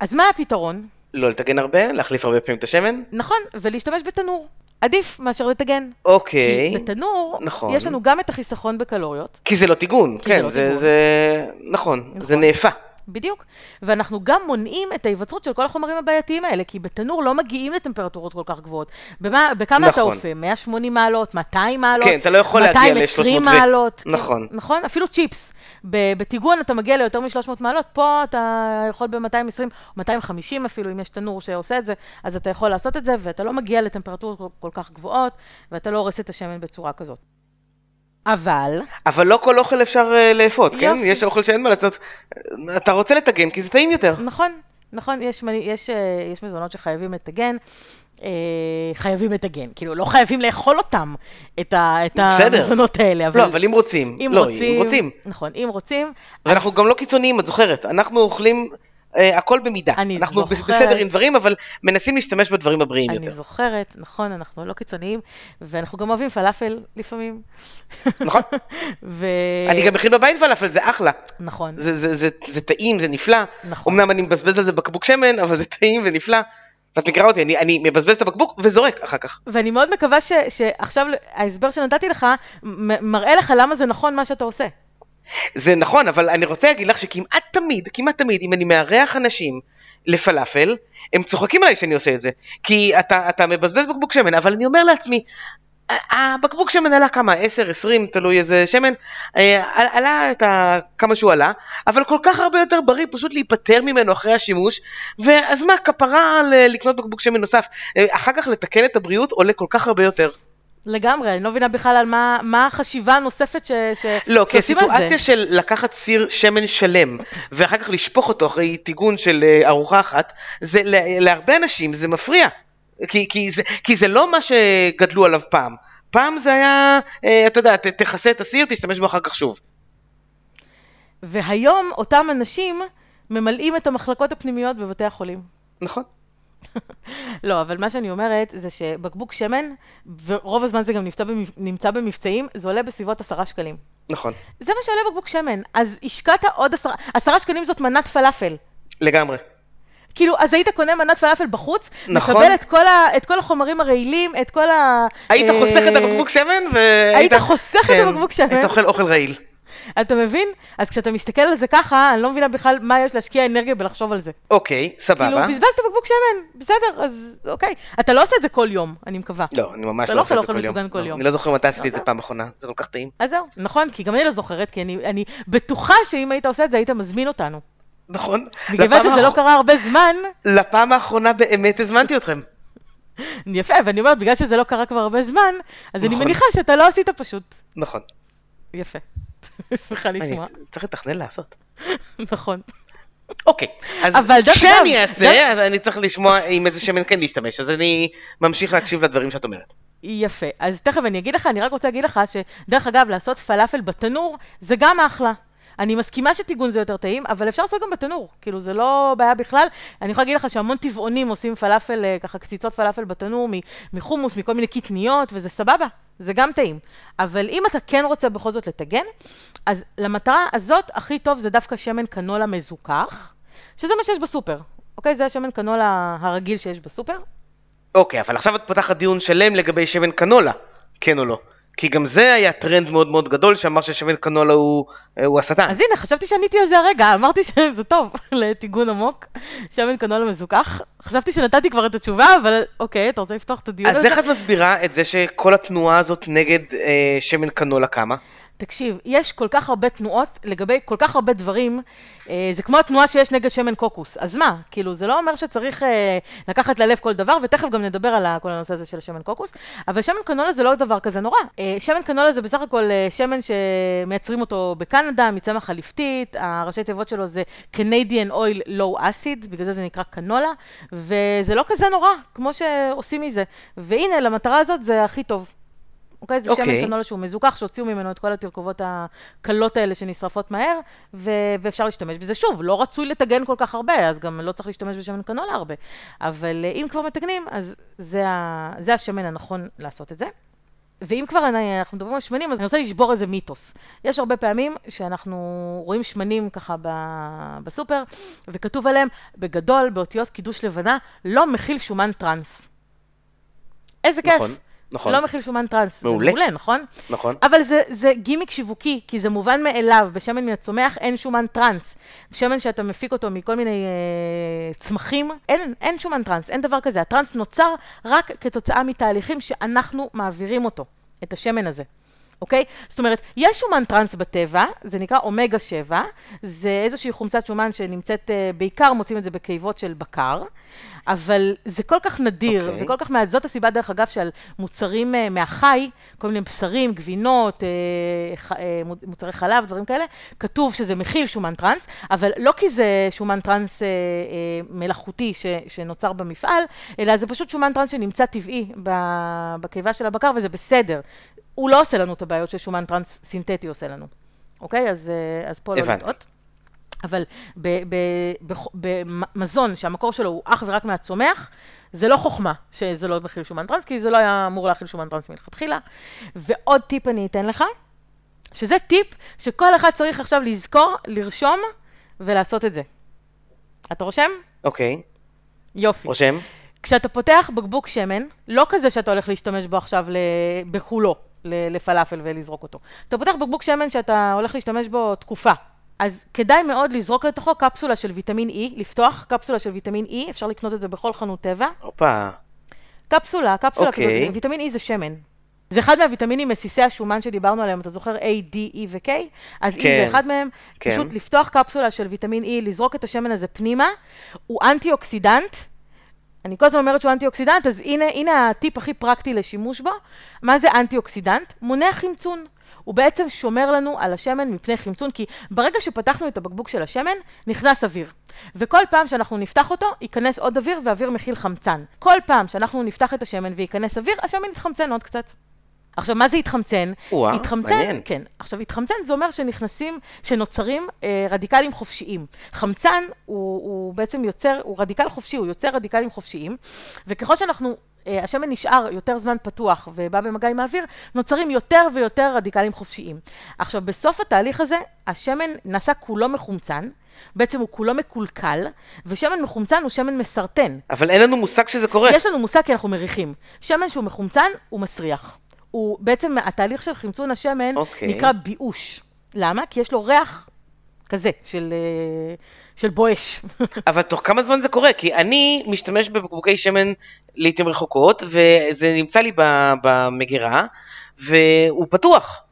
אז מה הפתרון? לא לטגן הרבה, להחליף הרבה פעמים את השמן. נכון, ולהשתמש בתנור. עדיף מאשר לטגן. אוקיי. כי בתנור, נכון. יש לנו גם את החיסכון בקלוריות, כי זה לא טיגון, כי זה כן, לא זה. זה, נכון, זה נכון. נאפה. בדיוק, ואנחנו גם מונעים את ההיווצרות של כל החומרים הבעייתיים האלה, כי בתנור לא מגיעים לטמפרטורות כל כך גבוהות. במה, בכמה אתה נכון. אופה? 180 מעלות, 200 מעלות? כן, אתה לא יכול להגיע 220 ל-300 ו- מעלות? כן, נכון. נכון? אפילו צ'יפס. בטיגון אתה מגיע ליותר מ-300 מעלות, פה אתה יכול ב-220 או 250 אפילו, אם יש תנור שעושה את זה, אז אתה יכול לעשות את זה, ואתה לא מגיע לטמפרטורות כל כך גבוהות, ואתה לא הורס את השמן בצורה כזאת. אבל, אבל לא כל אוכל אפשר אה, לאפות, כן? יופי. יש אוכל שאין מה לעשות. אתה רוצה לטגן כי זה טעים יותר. נכון, נכון, יש, יש, אה, יש מזונות שחייבים לטגן. אה, חייבים לטגן, כאילו לא חייבים לאכול אותם, את, ה, את. המזונות האלה, אבל לא, אבל אם רוצים. אם לא, רוצים, אם רוצים. נכון, אם רוצים, ואנחנו גם לא קיצוניים, את זוכרת. אנחנו אוכלים הכל במידה. אני אנחנו זוכרת. בסדר עם דברים, אבל מנסים להשתמש בדברים הבריאים אני יותר. זוכרת, נכון, אנחנו לא קיצוניים, ואנחנו גם אוהבים פלאפל לפעמים. נכון. [LAUGHS] ו... אני גם מכין בבית פלאפל, זה אחלה. נכון, זה, זה, זה, זה טעים, זה נפלא. נכון. אמנם אני מבזבז על זה בקבוק שמן, אבל זה טעים ונפלא. ואת מכירה אותי, אני, אני מבזבז את הבקבוק וזורק אחר כך. ואני מאוד מקווה ש, שעכשיו ההסבר שנתתי לך מראה לך למה זה נכון מה שאתה עושה. זה נכון, אבל אני רוצה להגיד לך שכמעט תמיד, כמעט תמיד, אם אני מארח אנשים לפלאפל, הם צוחקים עליי שאני עושה את זה. כי אתה, אתה מבזבז בקבוק שמן, אבל אני אומר לעצמי, הבקבוק שמן עלה כמה? 10, 20, תלוי איזה שמן, אה, עלה את ה... כמה שהוא עלה, אבל כל כך הרבה יותר בריא פשוט להיפטר ממנו אחרי השימוש, ואז מה, כפרה לקנות בקבוק שמן נוסף. אה, אחר כך לתקן את הבריאות עולה כל כך הרבה יותר. לגמרי, אני לא מבינה בכלל על מה, מה החשיבה הנוספת ש, ש, לא, כי הסיטואציה של לקחת סיר שמן שלם ואחר כך לשפוך אותו אחרי טיגון של אה, ארוחה אחת, זה להרבה אנשים זה מפריע. כי, כי, זה, כי זה לא מה שגדלו עליו פעם. פעם זה היה, אה, אתה יודע, תכסה את הסיר, תשתמש בו אחר כך שוב. והיום אותם אנשים ממלאים את המחלקות הפנימיות בבתי החולים. נכון. לא, אבל מה שאני אומרת זה שבקבוק שמן, ורוב הזמן זה גם נמצא, במבצ... נמצא במבצעים, זה עולה בסביבות עשרה שקלים. נכון. זה מה שעולה בקבוק שמן. אז השקעת עוד עשרה, עשרה שקלים זאת מנת פלאפל. לגמרי. כאילו, אז היית קונה מנת פלאפל בחוץ, נכון. מקבל את כל, ה, את כל החומרים הרעילים, את כל ה... היית אה, חוסך את הבקבוק שמן, והיית... היית חוסך כן, את הבקבוק שמן. היית אוכל אוכל רעיל. אתה מבין? אז כשאתה מסתכל על זה ככה, אני לא מבינה בכלל מה יש להשקיע אנרגיה בלחשוב על זה. אוקיי, סבבה. כאילו, בזבזת בקבוק שמן, בסדר, אז אוקיי. אתה לא עושה את זה כל יום, אני מקווה. לא, אני ממש לא לא עושה את זה כל יום. כל לא, יום. אני לא זוכר מתי עשיתי את זה. פעם אחרונה, זה כל כך טעים. אז זהו, נכון, כי גם אני לא זוכרת, כי אני, אני בטוחה שאם היית עושה את זה, היית מזמין אותנו. נכון. מכיוון שזה לא קרה הרבה זמן, לפעם האחרונה באמת הזמנתי אתכם. יפה, ואני אומרת, בגלל שזה לא קרה כבר הרבה זמן, אז אני נכון. מניחה שאתה לא עשית פשוט. נכון. יפה. שמחה לשמוע. צריך לתכנן לעשות. נכון. אוקיי, אז כשאני אעשה, אני צריך לשמוע עם איזה שמן כן להשתמש, אז אני ממשיך להקשיב לדברים שאת אומרת. יפה. אז תכף אני אגיד לך, אני רק רוצה להגיד לך שדרך אגב, לעשות פלאפל בתנור זה גם אחלה. אני מסכימה שטיגון זה יותר טעים, אבל אפשר לעשות גם בתנור. כאילו, זה לא בעיה בכלל. אני יכולה להגיד לך שהמון טבעונים עושים פלאפל, אה, ככה קציצות פלאפל בתנור, מחומוס, מכל מיני קטניות, וזה סבבה, זה גם טעים. אבל אם אתה כן רוצה בכל זאת לטגן, אז למטרה הזאת, הכי טוב זה דווקא שמן קנולה מזוכח, שזה מה שיש בסופר. אוקיי? זה השמן קנולה הרגיל שיש בסופר. אוקיי, אבל עכשיו את פותחת דיון שלם לגבי שמן קנולה, כן או לא. כי גם זה היה טרנד מאוד מאוד גדול שאמר ששמן קנולה הוא, אה, הוא השטן. אז הנה, חשבתי שעניתי על זה הרגע, אמרתי שזה טוב [LAUGHS] לטיגון עמוק, שמן קנולה מזוכח. חשבתי שנתתי כבר את התשובה, אבל אוקיי, אתה רוצה לפתוח את הדיון אז הזה? איך את מסבירה את זה שכל התנועה הזאת נגד אה, שמן קנולה קמה? תקשיב, יש כל כך הרבה תנועות לגבי כל כך הרבה דברים, אה, זה כמו התנועה שיש נגד שמן קוקוס. אז מה? כאילו, זה לא אומר שצריך אה, לקחת ללב כל דבר, ותכף גם נדבר על כל הנושא הזה של שמן קוקוס, אבל שמן קנולה זה לא דבר כזה נורא. אה, שמן קנולה זה בסך הכל שמן שמייצרים אותו בקנדה, מצמח הליפטית, הראשי תיבות שלו זה Canadian Oil Low Acid, בגלל זה זה נקרא קנולה, וזה לא כזה נורא, כמו שעושים מזה. והנה, למטרה הזאת זה הכי טוב. אוקיי? זה אוקיי. שמן קנולה שהוא מזוכח, שהוציאו ממנו את כל התרכובות הקלות האלה שנשרפות מהר, ו- ואפשר להשתמש בזה. שוב, לא רצוי לטגן כל כך הרבה, אז גם לא צריך להשתמש בשמן קנולה הרבה. אבל אה, אם כבר מטגנים, אז זה, ה- זה השמן הנכון לעשות את זה. ואם כבר אני- אנחנו מדברים על שמנים, אז אני רוצה לשבור איזה מיתוס. יש הרבה פעמים שאנחנו רואים שמנים ככה ב- בסופר, וכתוב עליהם בגדול, באותיות קידוש לבנה, לא מכיל שומן טראנס. איזה כיף. נכון. לא מכיל שומן טראנס. מעולה. זה מעולה, נכון? נכון. אבל זה, זה גימיק שיווקי, כי זה מובן מאליו, בשמן מן הצומח אין שומן טראנס. שמן שאתה מפיק אותו מכל מיני אה, צמחים, אין, אין שומן טראנס, אין דבר כזה. הטראנס נוצר רק כתוצאה מתהליכים שאנחנו מעבירים אותו, את השמן הזה. אוקיי? זאת אומרת, יש שומן טראנס בטבע, זה נקרא אומגה 7, זה איזושהי חומצת שומן שנמצאת, אה, בעיקר מוצאים את זה בקיבות של בקר, אבל זה כל כך נדיר, אוקיי. וכל כך מעט, זאת הסיבה דרך אגב שעל מוצרים אה, מהחי, כל מיני בשרים, גבינות, אה, אה, מו- מוצרי חלב, דברים כאלה, כתוב שזה מכיל שומן טראנס, אבל לא כי זה שומן טראנס אה, מלאכותי ש, שנוצר במפעל, אלא זה פשוט שומן טראנס שנמצא טבעי בקיבה של הבקר, וזה בסדר. הוא לא עושה לנו את הבעיות ששומן טראנס סינתטי עושה לנו. אוקיי? אז, אז פה לא הבנתי. לטעות. אבל במזון שהמקור שלו הוא אך ורק מהצומח, זה לא חוכמה שזה לא מכיל שומן טראנס, כי זה לא היה אמור להכיל שומן טראנס מלכתחילה. ועוד טיפ אני אתן לך, שזה טיפ שכל אחד צריך עכשיו לזכור, לרשום ולעשות את זה. אתה רושם? אוקיי, יופי. רושם. כשאתה פותח בקבוק שמן, לא כזה שאתה הולך להשתמש בו עכשיו. בחולו, לפלאפל ולזרוק אותו. אתה פותח בקבוק שמן שאתה הולך להשתמש בו תקופה. אז כדאי מאוד לזרוק לתוכו קפסולה של ויטמין E, לפתוח קפסולה של ויטמין E, אפשר לקנות את זה בכל חנות טבע. הופה. קפסולה, קפסולה אוקיי. כזאת, זה- ויטמין E זה שמן. זה אחד מהוויטמינים מסיסי השומן שדיברנו עליהם, אתה זוכר A, D, E ו-K? אז E כן. זה אחד מהם. כן. פשוט לפתוח קפסולה של ויטמין E, לזרוק את השמן הזה פנימה, הוא אנטי-אוקסידנט. אני כל הזמן אומרת שהוא אנטי-אוקסידנט, אז הנה, הנה הטיפ הכי פרקטי לשימוש בו. מה זה אנטי-אוקסידנט? מונע חמצון. הוא בעצם שומר לנו על השמן מפני חמצון, כי ברגע שפתחנו את הבקבוק של השמן, נכנס אוויר. וכל פעם שאנחנו נפתח אותו, ייכנס עוד אוויר, ואוויר מכיל חמצן. כל פעם שאנחנו נפתח את השמן וייכנס אוויר, השמן יתחמצן עוד קצת. עכשיו, מה זה התחמצן? או-אה, התחמצן, מעניין. כן. עכשיו, התחמצן זה אומר שנכנסים, שנוצרים אה, רדיקלים חופשיים. חמצן הוא, הוא בעצם יוצר, הוא רדיקל חופשי, הוא יוצר רדיקלים חופשיים, וככל שאנחנו, השמן נשאר יותר זמן פתוח ובא במגע עם האוויר, נוצרים יותר ויותר רדיקלים חופשיים. עכשיו, בסוף התהליך הזה, השמן נעשה כולו מחומצן. בעצם הוא כולו מקולקל, ושמן מחומצן הוא שמן מסרטן. אבל אין לנו מושג שזה קורה. יש לנו מושג כי אנחנו מריחים. שמן שהוא מחומצן, הוא מסריח. הוא בעצם, התהליך של חמצון השמן אוקיי. נקרא ביאוש. למה? כי יש לו ריח כזה, של, אה, של בואש. [LAUGHS] אבל תוך כמה זמן זה קורה? כי אני משתמש בבקבוקי שמן לעיתים רחוקות, וזה נמצא לי במגירה, והוא פתוח.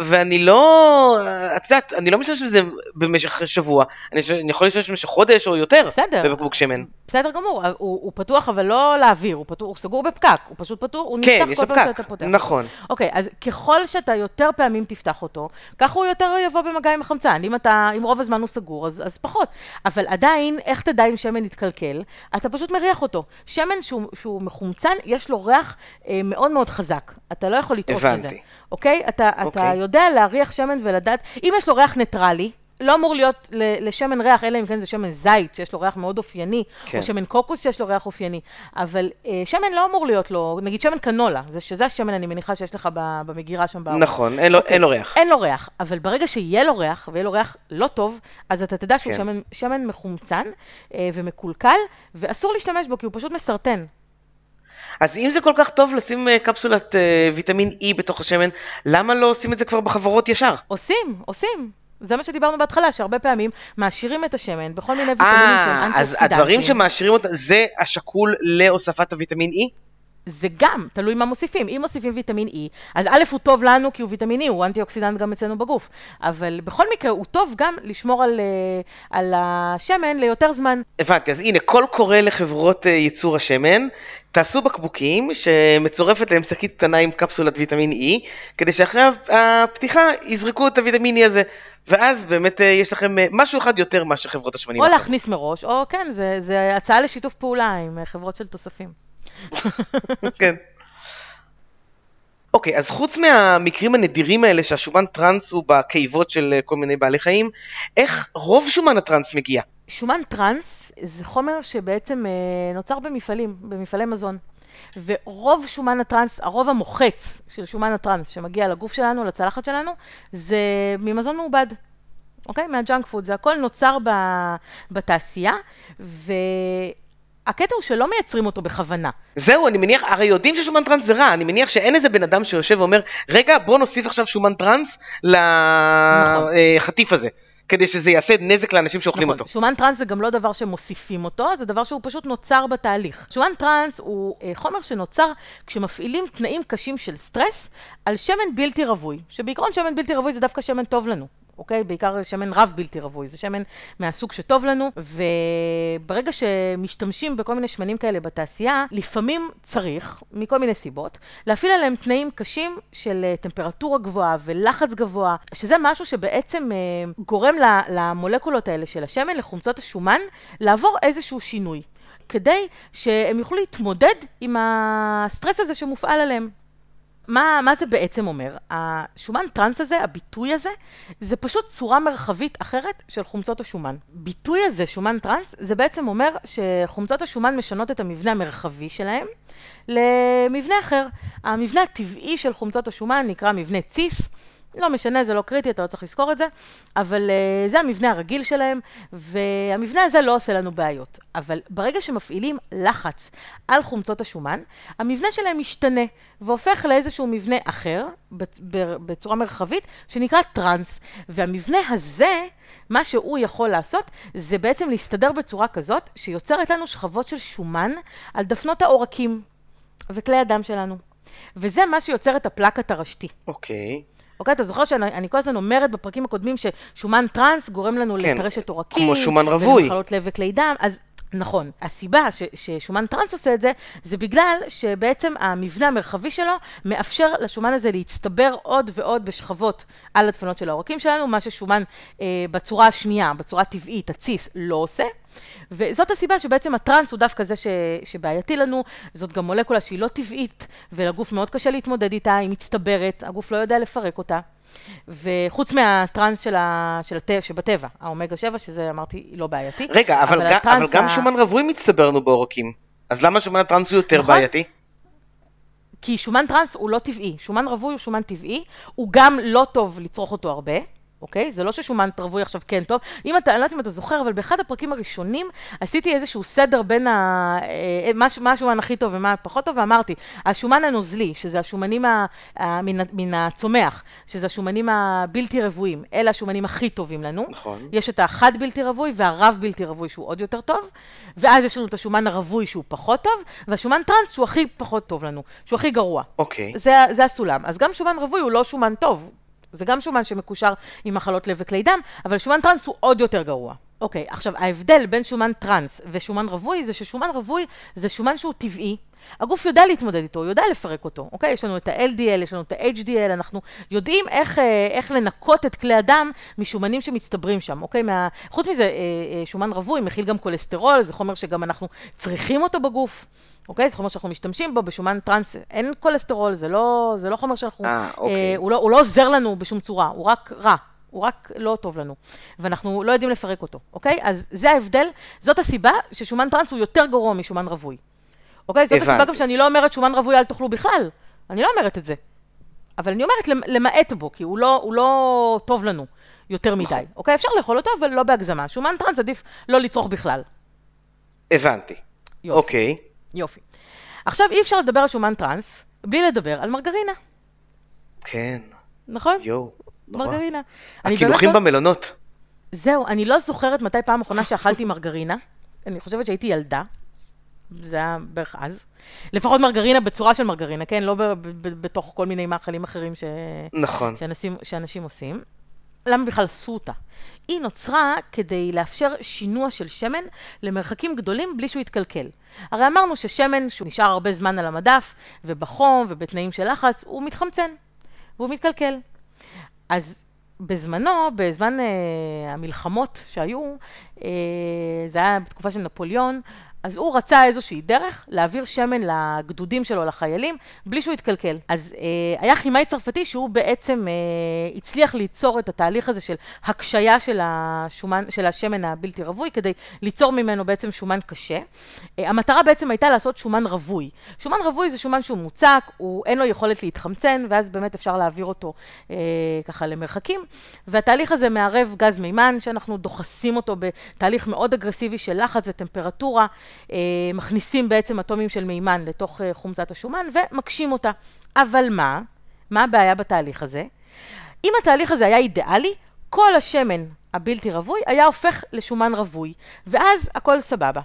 ואני לא, את יודעת, אני לא משתמש בזה במשך שבוע, אני, אני יכול להשתמש במשך חודש או יותר, בסדר. בבקבוק שמן. בסדר גמור, הוא, הוא פתוח אבל לא לאוויר, הוא, פתוח, הוא סגור בפקק, הוא פשוט פתוח, הוא כן, נפתח כל פעם שאתה פותח. נכון. אוקיי, אז ככל שאתה יותר פעמים תפתח אותו, ככה הוא יותר יבוא במגע עם החמצן. אם אתה, אם רוב הזמן הוא סגור, אז, אז פחות. אבל עדיין, איך תדע אם שמן יתקלקל? אתה פשוט מריח אותו. שמן שהוא, שהוא מחומצן, יש לו ריח אה, מאוד מאוד חזק. אתה לא יכול לטעות הבנתי. אוקיי? אתה, אתה אוקיי. יודע להריח שמן ולדעת, אם יש לו ריח ניטרלי, לא אמור להיות לשמן ריח, אלא אם כן זה שמן זית, שיש לו ריח מאוד אופייני, כן. או שמן קוקוס שיש לו ריח אופייני. אבל אה, שמן לא אמור להיות לו, נגיד שמן קנולה, זה שזה השמן, אני מניחה שיש לך במגירה שם בארון. נכון, אין לו, אוקיי. אין לו ריח. אין לו ריח, אבל ברגע שיהיה לו ריח, ויהיה לו ריח לא טוב, אז אתה תדע שהוא כן. שמן, שמן מחומצן אה, ומקולקל, ואסור להשתמש בו, כי הוא פשוט מסרטן. אז אם זה כל כך טוב לשים אה, קפסולת אה, ויטמין E בתוך השמן, למה לא עושים את זה כבר בחברות ישר? עושים, עושים. זה מה שדיברנו בהתחלה, שהרבה פעמים מעשירים את השמן בכל מיני ויטמינים שהם אה, אז אנטי-אוקסידנטים. הדברים שמעשירים אותה, זה השקול להוספת הוויטמין E? זה גם, תלוי מה מוסיפים. אם מוסיפים ויטמין E, אז א', הוא טוב לנו כי הוא ויטמין E, הוא אנטי-אוקסידנט גם אצלנו בגוף. אבל בכל מקרה, הוא טוב גם לשמור על, אה, על השמן ליותר זמן. הבנתי, אז הנה, קול קורא לחברות אה, ייצור השמן, תעשו בקבוקים שמצורפת להם שקית קטנה עם קפסולת ויטמין E, כדי שאחרי הפתיחה יזרקו את הוויטמין E הזה, ואז באמת אה, יש לכם משהו אחד יותר מאשר חברות השמנים. או האחרות. להכניס מראש, או כן, זה, זה הצעה לשיתוף פעולה עם חברות של תוספים. כן. אוקיי, אז חוץ מהמקרים הנדירים האלה שהשומן טראנס הוא בקיבות של אה, כל מיני בעלי חיים, איך רוב שומן הטראנס מגיע? שומן טראנס זה חומר שבעצם אה, נוצר במפעלים, במפעלי מזון. ורוב שומן הטראנס, הרוב המוחץ של שומן הטראנס שמגיע לגוף שלנו, לצלחת שלנו, זה ממזון מעובד. אוקיי? מהג'אנק פוד. זה הכל נוצר ב, בתעשייה, והקטע הוא שלא מייצרים אותו בכוונה. זהו, אני מניח, הרי יודעים ששומן טראנס זה רע, אני מניח שאין איזה בן אדם שיושב ואומר, רגע, בוא נוסיף עכשיו שומן טראנס נכון. לחטיף הזה, כדי שזה יעשה נזק לאנשים שאוכלים נכון, אותו. שומן טראנס זה גם לא דבר שמוסיפים אותו, זה דבר שהוא פשוט נוצר בתהליך. שומן טראנס הוא אה, חומר שנוצר כשמפעילים תנאים קשים של סטרס על שמן בלתי רווי, שבעיקרון שמן בלתי רווי זה דווקא שמן טוב לנו. אוקיי? בעיקר שמן רב בלתי רווי, זה שמן מהסוג שטוב לנו, וברגע שמשתמשים בכל מיני שמנים כאלה בתעשייה, לפעמים צריך, מכל מיני סיבות, להפעיל עליהם תנאים קשים של אה, טמפרטורה גבוהה ולחץ גבוה, שזה משהו שבעצם אה, גורם למולקולות האלה של השמן, לחומצות השומן, לעבור איזשהו שינוי. כדי שהם יוכלו להתמודד עם הסטרס הזה שמופעל עליהם. מה, מה זה בעצם אומר? השומן טראנס הזה, הביטוי הזה, זה פשוט צורה מרחבית אחרת של חומצות השומן. ביטוי הזה, שומן טראנס, זה בעצם אומר שחומצות השומן משנות את המבנה המרחבי שלהם למבנה אחר. המבנה הטבעי של חומצות השומן נקרא מבנה ציס. לא משנה, זה לא קריטי, אתה לא צריך לזכור את זה, אבל uh, זה המבנה הרגיל שלהם, והמבנה הזה לא עושה לנו בעיות. אבל ברגע שמפעילים לחץ על חומצות השומן, המבנה שלהם משתנה, והופך לאיזשהו מבנה אחר, בצורה מרחבית, שנקרא טראנס. והמבנה הזה, מה שהוא יכול לעשות, זה בעצם להסתדר בצורה כזאת, שיוצרת לנו שכבות של שומן על דפנות העורקים וכלי הדם שלנו. וזה מה שיוצר את הפלק הטרשתי. אוקיי. אוקיי, אתה זוכר שאני כל הזמן אומרת בפרקים הקודמים ששומן טראנס גורם לנו כן, לטרשת עורקים. כמו שומן רווי. ולמחלות לב וכלי דם, אז נכון. הסיבה ש, ששומן טראנס עושה את זה, זה בגלל שבעצם המבנה המרחבי שלו מאפשר לשומן הזה להצטבר עוד ועוד בשכבות על הדפנות של העורקים שלנו, מה ששומן אה, בצורה השנייה, בצורה הטבעית, הציס, לא עושה. וזאת הסיבה שבעצם הטראנס הוא דווקא זה ש, שבעייתי לנו, זאת גם מולקולה שהיא לא טבעית, ולגוף מאוד קשה להתמודד איתה, היא מצטברת, הגוף לא יודע לפרק אותה. וחוץ מהטראנס של ה... של הטבע, שבטבע, האומגה 7, שזה אמרתי לא בעייתי. רגע, אבל, אבל, גם, אבל גם שומן רווי מצטבר לנו בעורקים. אז למה שומן הטראנס הוא יותר נכון? בעייתי? כי שומן טראנס הוא לא טבעי, שומן רווי הוא שומן טבעי, הוא גם לא טוב לצרוך אותו הרבה. אוקיי? זה לא ששומן תרווי עכשיו כן טוב. אם אתה, אני לא יודעת אם אתה זוכר, אבל באחד הפרקים הראשונים עשיתי איזשהו סדר בין ה... אה, מה, מה השומן הכי טוב ומה פחות טוב, ואמרתי, השומן הנוזלי, שזה השומנים ה, ה, מן, מן הצומח, שזה השומנים הבלתי רבועים, אלה השומנים הכי טובים לנו. נכון. יש את החד בלתי רווי והרב בלתי רווי שהוא עוד יותר טוב, ואז יש לנו את השומן הרווי שהוא פחות טוב, והשומן טראנס שהוא הכי פחות טוב לנו, שהוא הכי גרוע. אוקיי. זה, זה הסולם. אז גם שומן רווי הוא לא שומן טוב. זה גם שומן שמקושר עם מחלות לב וכלי דם, אבל שומן טראנס הוא עוד יותר גרוע. אוקיי, עכשיו ההבדל בין שומן טראנס ושומן רווי זה ששומן רווי זה שומן שהוא טבעי. הגוף יודע להתמודד איתו, הוא יודע לפרק אותו, אוקיי? יש לנו את ה-LDL, יש לנו את ה-HDL, אנחנו יודעים איך, אה, איך לנקות את כלי הדם משומנים שמצטברים שם, אוקיי? מה... חוץ מזה, אה, אה, שומן רווי מכיל גם כולסטרול, זה חומר שגם אנחנו צריכים אותו בגוף. אוקיי? זה חומר שאנחנו משתמשים בו, בשומן טראנס אין כולסטרול, זה לא, זה לא חומר שאנחנו... אה, אוקיי. אה, הוא, לא, הוא לא עוזר לנו בשום צורה, הוא רק רע. הוא רק לא טוב לנו, ואנחנו לא יודעים לפרק אותו, אוקיי? אז זה ההבדל, זאת הסיבה ששומן טראנס הוא יותר גרוע משומן רווי. אוקיי? זאת הבנתי. הסיבה גם שאני לא אומרת שומן רווי אל תאכלו בכלל, אני לא אומרת את זה. אבל אני אומרת למעט בו, כי הוא לא, הוא לא טוב לנו יותר מדי, נכון. אוקיי? אפשר לאכול אותו, אבל לא בהגזמה. שומן טראנס עדיף לא לצרוך בכלל. הבנתי. יופי. אוקיי. יופי. עכשיו, אי אפשר לדבר על שומן טראנס בלי לדבר על מרגרינה. כן. נכון? יואו. מרגרינה. הקינוחים לא... במלונות. זהו, אני לא זוכרת מתי פעם אחרונה שאכלתי מרגרינה. אני חושבת שהייתי ילדה. זה היה בערך אז. לפחות מרגרינה בצורה של מרגרינה, כן? לא בתוך כל מיני מאכלים אחרים ש... נכון. שאנשים, שאנשים עושים. למה בכלל עשו אותה? היא נוצרה כדי לאפשר שינוע של שמן למרחקים גדולים בלי שהוא יתקלקל. הרי אמרנו ששמן שהוא נשאר הרבה זמן על המדף, ובחום ובתנאים של לחץ, הוא מתחמצן, והוא מתקלקל. אז בזמנו, בזמן אה, המלחמות שהיו, אה, זה היה בתקופה של נפוליאון, אז הוא רצה איזושהי דרך להעביר שמן לגדודים שלו, לחיילים, בלי שהוא יתקלקל. אז אה, היה כימאי צרפתי שהוא בעצם אה, הצליח ליצור את התהליך הזה של הקשיה של, השומן, של השמן הבלתי רווי, כדי ליצור ממנו בעצם שומן קשה. אה, המטרה בעצם הייתה לעשות שומן רווי. שומן רווי זה שומן שהוא מוצק, הוא, אין לו יכולת להתחמצן, ואז באמת אפשר להעביר אותו אה, ככה למרחקים. והתהליך הזה מערב גז מימן, שאנחנו דוחסים אותו בתהליך מאוד אגרסיבי של לחץ וטמפרטורה. אה, מכניסים בעצם אטומים של מימן לתוך אה, חומצת השומן ומקשים אותה. אבל מה? מה הבעיה בתהליך הזה? אם התהליך הזה היה אידיאלי, כל השמן הבלתי רווי היה הופך לשומן רווי, ואז הכל סבבה.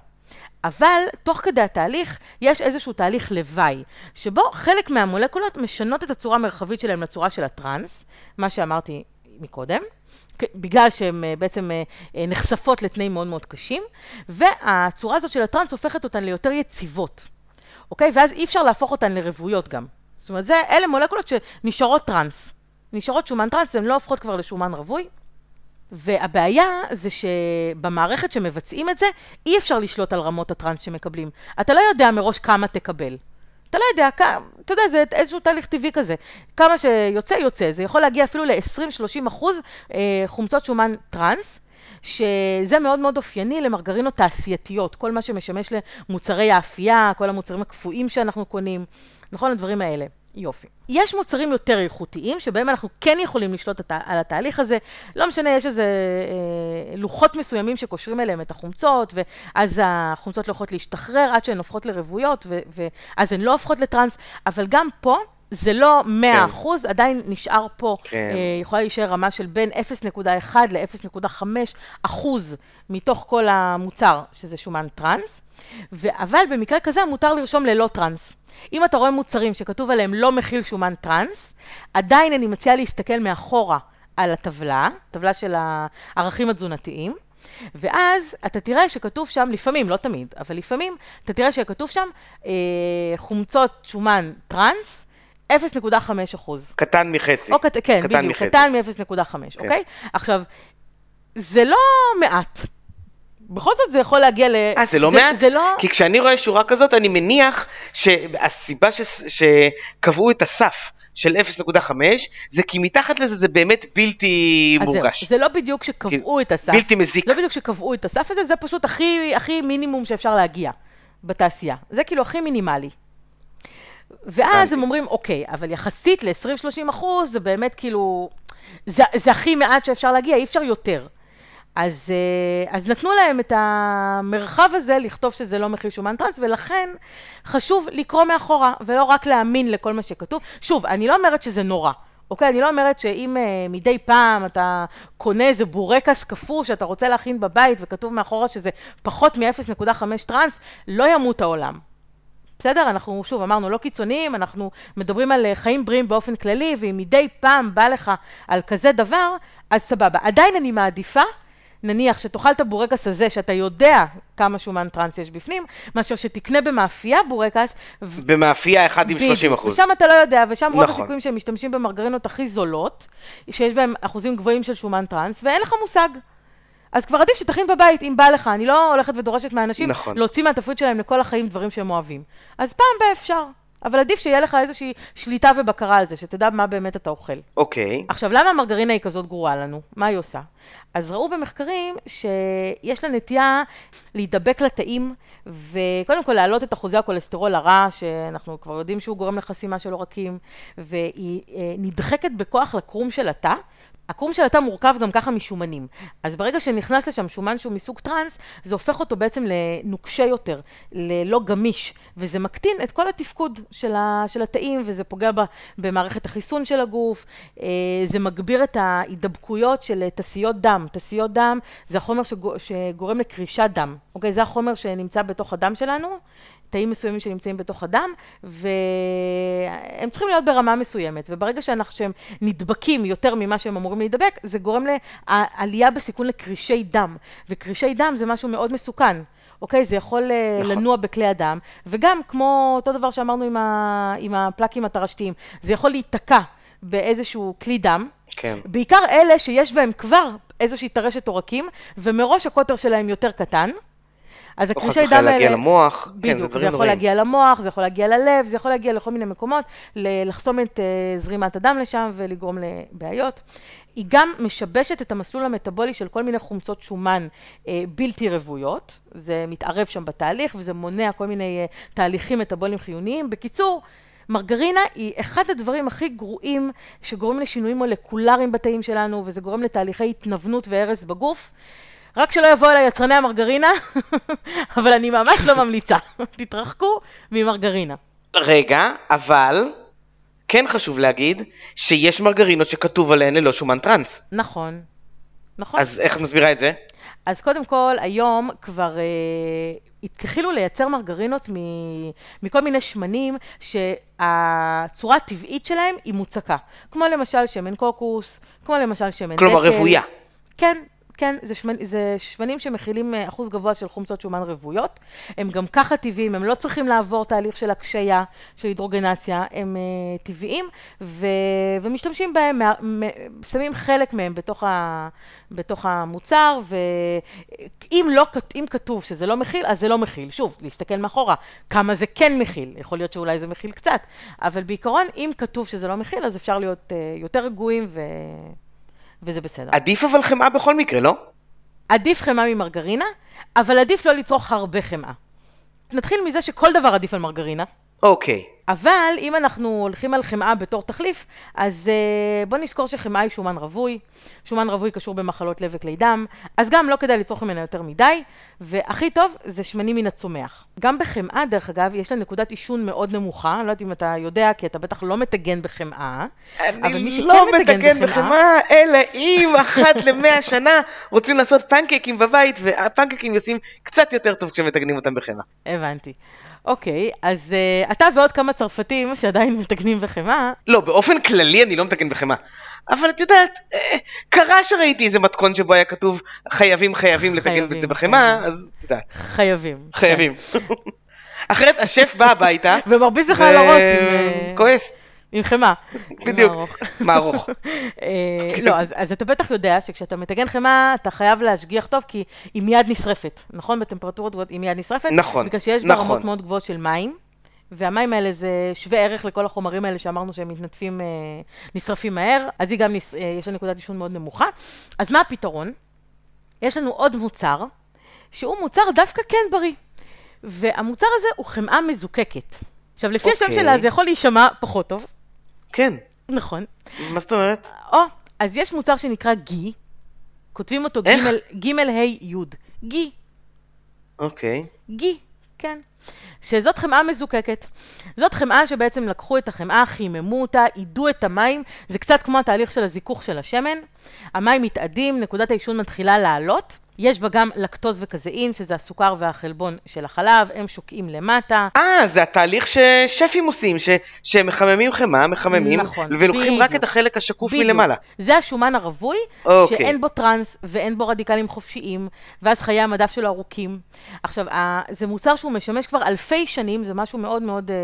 אבל תוך כדי התהליך יש איזשהו תהליך לוואי, שבו חלק מהמולקולות משנות את הצורה המרחבית שלהם לצורה של הטראנס, מה שאמרתי מקודם, בגלל שהן אה, בעצם אה, אה, נחשפות לתנאים מאוד מאוד קשים, והצורה הזאת של הטראנס הופכת אותן ליותר יציבות, אוקיי? ואז אי אפשר להפוך אותן לרוויות גם. זאת אומרת, זה, אלה מולקולות שנשארות טראנס. נשארות שומן טראנס, הן לא הופכות כבר לשומן רווי. והבעיה זה שבמערכת שמבצעים את זה, אי אפשר לשלוט על רמות הטראנס שמקבלים. אתה לא יודע מראש כמה תקבל. אתה לא יודע, אתה יודע, זה איזשהו תהליך טבעי כזה. כמה שיוצא, יוצא. זה יכול להגיע אפילו ל-20-30 אחוז אה, חומצות שומן טראנס. שזה מאוד מאוד אופייני למרגרינות תעשייתיות, כל מה שמשמש למוצרי האפייה, כל המוצרים הקפואים שאנחנו קונים, נכון? הדברים האלה. יופי. יש מוצרים יותר איכותיים, שבהם אנחנו כן יכולים לשלוט הת- על התהליך הזה. לא משנה, יש איזה אה, לוחות מסוימים שקושרים אליהם את החומצות, ואז החומצות לא יכולות להשתחרר עד שהן הופכות לרוויות, ו- ואז הן לא הופכות לטראנס, אבל גם פה... זה לא 100 כן. אחוז, עדיין נשאר פה, כן. אה, יכולה להישאר רמה של בין 0.1 ל-0.5 אחוז מתוך כל המוצר, שזה שומן טראנס, ו- אבל במקרה כזה מותר לרשום ללא טראנס. אם אתה רואה מוצרים שכתוב עליהם לא מכיל שומן טראנס, עדיין אני מציעה להסתכל מאחורה על הטבלה, טבלה של הערכים התזונתיים, ואז אתה תראה שכתוב שם, לפעמים, לא תמיד, אבל לפעמים, אתה תראה שכתוב שם אה, חומצות שומן טראנס, 0.5 אחוז. קטן מחצי. או קט... כן, קטן בדיוק, מחצי. קטן מ-0.5, אוקיי? עכשיו, זה לא מעט. בכל זאת זה יכול להגיע ל... אה, זה לא מעט? זה לא... כי כשאני רואה שורה כזאת, אני מניח שהסיבה ש... שקבעו את הסף של 0.5, זה כי מתחת לזה זה באמת בלתי אז זהו, מורגש. זה לא בדיוק שקבעו את הסף. בלתי מזיק. זה לא בדיוק שקבעו את הסף הזה, זה פשוט הכי, הכי מינימום שאפשר להגיע בתעשייה. זה כאילו הכי מינימלי. ואז. הם אומרים, אוקיי, אבל יחסית ל-20-30 אחוז, זה באמת כאילו, זה, זה הכי מעט שאפשר להגיע, אי אפשר יותר. אז, אה, אז נתנו להם את המרחב הזה לכתוב שזה לא מכיל שומן טראנס, ולכן חשוב לקרוא מאחורה, ולא רק להאמין לכל מה שכתוב. שוב, אני לא אומרת שזה נורא. אוקיי, אני לא אומרת שאם uh, מדי פעם אתה קונה איזה בורקס קפוא שאתה רוצה להכין בבית וכתוב מאחורה שזה פחות מ-0.5 טראנס, לא ימות העולם. בסדר? אנחנו, שוב, אמרנו, לא קיצוניים, אנחנו מדברים על אה, חיים בריאים באופן כללי, ואם מדי פעם בא לך על כזה דבר, אז סבבה. עדיין אני מעדיפה, נניח שתאכל את הבורקס הזה, שאתה יודע כמה שומן טראנס יש בפנים, מאשר שתקנה במאפייה בורקס, ו- במאפייה אחד עם 30 אחוז. ושם אתה לא יודע, ושם רוב נכון. הסיכויים שהם משתמשים במרגרינות הכי זולות, שיש בהם אחוזים גבוהים של שומן טראנס, ואין לך מושג. אז כבר עדיף שתכין בבית, אם בא לך. אני לא הולכת ודורשת מהאנשים נכון. להוציא מהתפריט שלהם לכל החיים דברים שהם אוהבים. אז פעם באפשר. אבל עדיף שיהיה לך איזושהי שליטה ובקרה על זה, שתדע מה באמת אתה אוכל. אוקיי. עכשיו, למה המרגרינה היא כזאת גרועה לנו? מה היא עושה? אז ראו במחקרים שיש לה נטייה להידבק לתאים, וקודם כל להעלות את אחוזי הכולסטרול הרע, שאנחנו כבר יודעים שהוא גורם לחסימה של עורקים, והיא אה, נדחקת בכוח לקרום של התא. הקרום של התא מורכב גם ככה משומנים. אז ברגע שנכנס לשם שומן שהוא מסוג טראנס, זה הופך אותו בעצם לנוקשה יותר, ללא גמיש, וזה מקטין את כל התפקוד של, ה, של התאים, וזה פוגע ב, במערכת החיסון של הגוף, אה, זה מגביר את ההידבקויות של תסיות דם. תסיות דם זה החומר שגור, שגורם לקרישת דם, אוקיי? זה החומר שנמצא בתוך הדם שלנו. תאים מסוימים שנמצאים בתוך הדם, והם צריכים להיות ברמה מסוימת, וברגע שאנחנו, שהם נדבקים יותר ממה שהם אמורים להידבק, זה גורם לעלייה בסיכון לקרישי דם, וקרישי דם זה משהו מאוד מסוכן. אוקיי, זה יכול אה, נכון. לנוע בכלי הדם, וגם כמו אותו דבר שאמרנו עם, ה, עם הפלקים הטרשתיים, זה יכול להיתקע באיזשהו כלי דם, כן. בעיקר אלה שיש בהם כבר איזושהי טרשת עורקים, ומראש הקוטר שלהם יותר קטן. אז וחלילה דם האלה... להגיע למוח. כן, בדיוק, זה זה דברים יכול נוראים. להגיע למוח, זה יכול להגיע ללב, זה יכול להגיע לכל מיני מקומות, לחסום את אה, זרימת הדם לשם ולגרום לבעיות. היא גם משבשת את המסלול המטבולי של כל מיני חומצות שומן אה, בלתי רוויות, זה מתערב שם בתהליך וזה מונע כל מיני אה, תהליכים מטבוליים חיוניים. בקיצור, מרגרינה היא אחד הדברים הכי גרועים שגורמים לשינויים מולקולריים בתאים שלנו, וזה גורם לתהליכי התנוונות והרס בגוף. רק שלא יבואו אליי יצרני המרגרינה, [LAUGHS] אבל אני ממש לא ממליצה. [LAUGHS] תתרחקו ממרגרינה. רגע, אבל כן חשוב להגיד שיש מרגרינות שכתוב עליהן ללא שומן טראנס. נכון. נכון. אז איך את מסבירה את זה? אז קודם כל, היום כבר אה, התחילו לייצר מרגרינות מ, מכל מיני שמנים שהצורה הטבעית שלהם היא מוצקה. כמו למשל שמן קוקוס, כמו למשל שמן דקל. כלומר, רוויה. כן, כן, זה, שמנ... זה שמנים שמכילים אה, אחוז גבוה של חומצות שומן רוויות. הם גם ככה טבעיים, הם לא צריכים לעבור תהליך של הקשייה, של הידרוגנציה, הם uh, טבעיים, ו... ומשתמשים בהם, מה... שמים חלק מהם בתוך, ה... בתוך המוצר, ואם לא... כתוב שזה לא מכיל, אז זה לא מכיל. שוב, להסתכל מאחורה, כמה זה כן מכיל. יכול להיות שאולי זה מכיל קצת, אבל בעיקרון, אם כתוב שזה לא מכיל, אז אפשר להיות uh, יותר רגועים ו... וזה בסדר. עדיף אבל חמאה בכל מקרה, לא? עדיף חמאה ממרגרינה, אבל עדיף לא לצרוך הרבה חמאה. נתחיל מזה שכל דבר עדיף על מרגרינה, אוקיי. אבל אם אנחנו הולכים על חמאה בתור תחליף, אז uh, בוא נזכור שחמאה היא שומן רווי, שומן רווי קשור במחלות לב וכלי דם, אז גם לא כדאי לצרוך ממנה יותר מדי, והכי טוב זה שמנים מן הצומח. גם בחמאה, דרך אגב, יש לה נקודת עישון מאוד נמוכה, אני לא יודעת אם אתה יודע, כי אתה בטח לא מטגן בחמאה, אבל מי שכן לא מטגן מטגן בחמאה, בחמאה, אלא אם אחת [LAUGHS] למאה שנה רוצים לעשות פנקייקים בבית, והפנקייקים יוצאים קצת יותר טוב כשמטגנים אותם בחמאה. הבנתי. אוקיי, אז uh, אתה ועוד כמה צרפתים שעדיין מטגנים בחמאה, לא, באופן כללי אני לא מתקן בחמאה. אבל את יודעת, אה, קרה שראיתי איזה מתכון שבו היה כתוב חייבים חייבים לתקן את זה בחמאה. אז את יודעת, חייבים. חייבים. אחרת השף בא הביתה, כן. ומרביץ לך על הראש אה, כועס, עם חמאה. בדיוק, מערוך. מערוך. [LAUGHS] אה, לא, אז, אתה בטח יודע שכשאתה מטגן חמאה, אתה חייב להשגיח טוב, כי היא מיד נשרפת, נכון? בטמפרטורות גבוהות היא מיד נשרפת. נכון, בגלל שיש בה נכון. רמות מאוד גבוהות של מים, והמים האלה זה שווה ערך לכל החומרים האלה שאמרנו שהם מתנדפים, אה, נשרפים מהר, אז היא גם. אה, יש לה נקודת עישון מאוד נמוכה. אז מה הפתרון? יש לנו עוד מוצר, שהוא מוצר דווקא כן בריא. והמוצר הזה הוא חמאה מזוקקת. עכשיו, לפי השם אוקיי. שלה זה יכול להישמע פחות טוב, כן, נכון. מה זאת אומרת? או, אז יש מוצר שנקרא גי, כותבים אותו איך? ג' ה' י', גי, אוקיי. גי, כן. שזאת חמאה מזוקקת. זאת חמאה שבעצם לקחו את החמאה, חיממו אותה, עידו את המים, זה קצת כמו התהליך של הזיכוך של השמן. המים מתאדים, נקודת העישון מתחילה לעלות. יש בה גם לקטוז וקזאין, שזה הסוכר והחלבון של החלב, הם שוקעים למטה. אה, זה התהליך ששפים עושים, ש- שמחממים חמאה, מחממים, נכון, ולוקחים רק בדיוק. את החלק השקוף בדיוק. מלמעלה. זה השומן הרווי, אוקיי. שאין בו טראנס ואין בו רדיקלים חופשיים, ואז חיי המדף שלו ארוכים. עכשיו, זה מוצר שהוא משמש כבר אלפי שנים, זה משהו מאוד מאוד אה,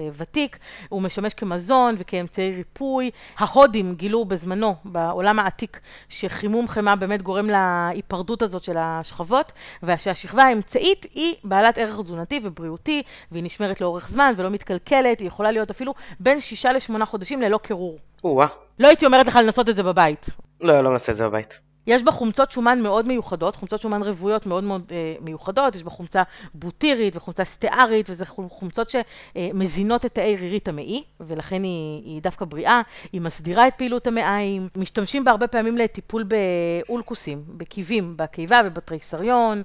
אה, ותיק, הוא משמש כמזון וכאמצעי ריפוי. ההודים גילו בזמנו, בעולם העתיק, שחימום חמאה באמת גורם להיפרדות הזאת של השכבות, ושהשכבה האמצעית היא בעלת ערך תזונתי ובריאותי, והיא נשמרת לאורך זמן ולא מתקלקלת, היא יכולה להיות אפילו בין שישה לשמונה חודשים ללא קירור. או-אה. לא הייתי אומרת לך לנסות את זה בבית. לא, לא נעשה את זה בבית. יש בה חומצות שומן מאוד מיוחדות, חומצות שומן רוויות מאוד מאוד אה, מיוחדות, יש בה חומצה בוטירית וחומצה סטארית, וזה חו- חומצות שמזינות את תאי רירית המעי, ולכן היא, היא דווקא בריאה, היא מסדירה את פעילות המעיים, משתמשים בה הרבה פעמים לטיפול באולקוסים, בקיבים, בקיבה ובתריסריון.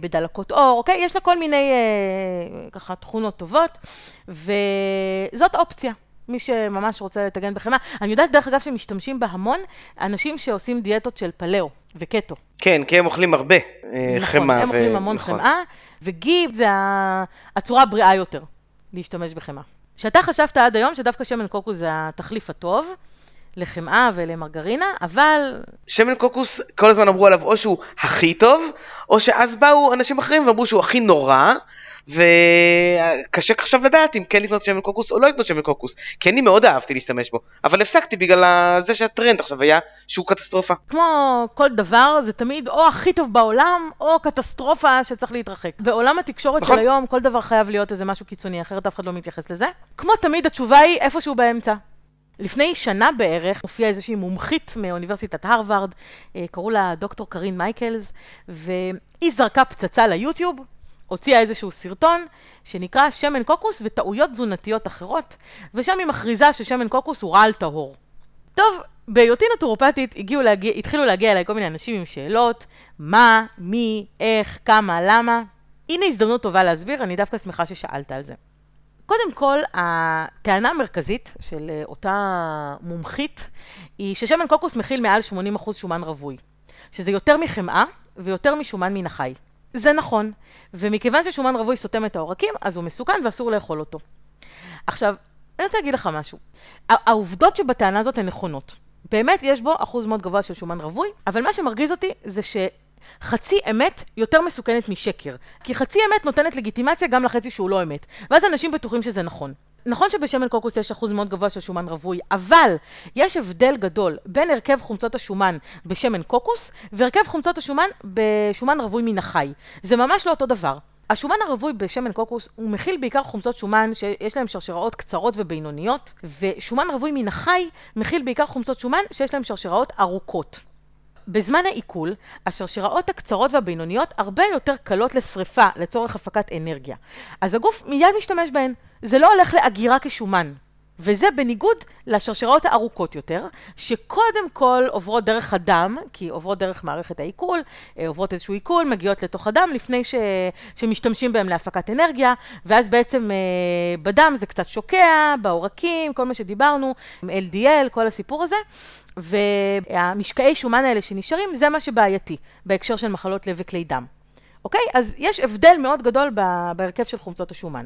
בדלקות עור, אוקיי? יש לה כל מיני אה, ככה תכונות טובות, וזאת אופציה. מי שממש רוצה לטגן בחמאה. אני יודעת, דרך אגב, שמשתמשים בה המון אנשים שעושים דיאטות של פלאו וקטו. כן, כי הם אוכלים הרבה אה, נכון, חמאה. הם ו- אוכלים המון נכון. חמאה, וגי זה הצורה הבריאה יותר להשתמש בחמאה. שאתה חשבת עד היום שדווקא שמן קוקוס זה התחליף הטוב לחמאה ולמרגרינה, אבל שמן קוקוס, כל הזמן אמרו עליו או שהוא הכי טוב, או שאז באו אנשים אחרים ואמרו שהוא הכי נורא, וקשה עכשיו לדעת אם כן לקנות שמן קוקוס או לא לקנות שמן קוקוס, כי אני מאוד אהבתי להשתמש בו, אבל הפסקתי בגלל זה שהטרנד עכשיו היה שהוא קטסטרופה. כמו כל דבר, זה תמיד או הכי טוב בעולם, או קטסטרופה שצריך להתרחק. בעולם התקשורת נכון. של היום, כל דבר חייב להיות איזה משהו קיצוני, אחרת אף אחד לא מתייחס לזה. כמו תמיד, התשובה היא איפשהו באמצע. לפני שנה בערך הופיעה איזושהי מומחית מאוניברסיטת הרווארד, אה, קראו לה דוקטור קרין מייקלס, והיא זרקה פצצה ליוטיוב, הוציאה איזשהו סרטון שנקרא שמן קוקוס וטעויות תזונתיות אחרות, ושם היא מכריזה ששמן קוקוס הוא רעל טהור. טוב, בהיותי נטורופטית להגיע, התחילו להגיע אליי כל מיני אנשים עם שאלות, מה, מי, איך, כמה, למה. הנה הזדמנות טובה להסביר, אני דווקא שמחה ששאלת על זה. קודם כל, הטענה המרכזית של אה, אותה מומחית היא ששמן קוקוס מכיל מעל 80% שומן רווי, שזה יותר מחמאה ויותר משומן מן החי. זה נכון, ומכיוון ששומן רווי סותם את העורקים, אז הוא מסוכן ואסור לאכול אותו. עכשיו, אני רוצה להגיד לך משהו. העובדות שבטענה הזאת הן נכונות. באמת יש בו אחוז מאוד גבוה של שומן רווי, אבל מה שמרגיז אותי זה שחצי אמת יותר מסוכנת משקר. כי חצי אמת נותנת לגיטימציה גם לחצי שהוא לא אמת. ואז אנשים בטוחים שזה נכון. נכון שבשמן קוקוס יש אחוז מאוד גבוה של שומן רווי, אבל יש הבדל גדול בין הרכב חומצות השומן בשמן קוקוס והרכב חומצות השומן בשומן רווי מן החי. זה ממש לא אותו דבר. השומן הרווי בשמן קוקוס הוא מכיל בעיקר חומצות שומן שיש להם שרשראות קצרות ובינוניות, ושומן רווי מן החי מכיל בעיקר חומצות שומן שיש להם שרשראות ארוכות. בזמן העיכול, השרשראות הקצרות והבינוניות הרבה יותר קלות לשריפה לצורך הפקת אנרגיה. אז הגוף מיד משתמש בהן. זה לא הולך לאגירה כשומן. וזה בניגוד לשרשראות הארוכות יותר, שקודם כל עוברות דרך הדם, כי עוברות דרך מערכת העיכול, אה, עוברות איזשהו עיכול, מגיעות לתוך הדם לפני ש... שמשתמשים בהם להפקת אנרגיה, ואז בעצם אה, בדם זה קצת שוקע, בעורקים, כל מה שדיברנו, LDL, כל הסיפור הזה, והמשקעי שומן האלה שנשארים, זה מה שבעייתי בהקשר של מחלות לב וכלי דם. אוקיי? אז יש הבדל מאוד גדול בהרכב של חומצות השומן.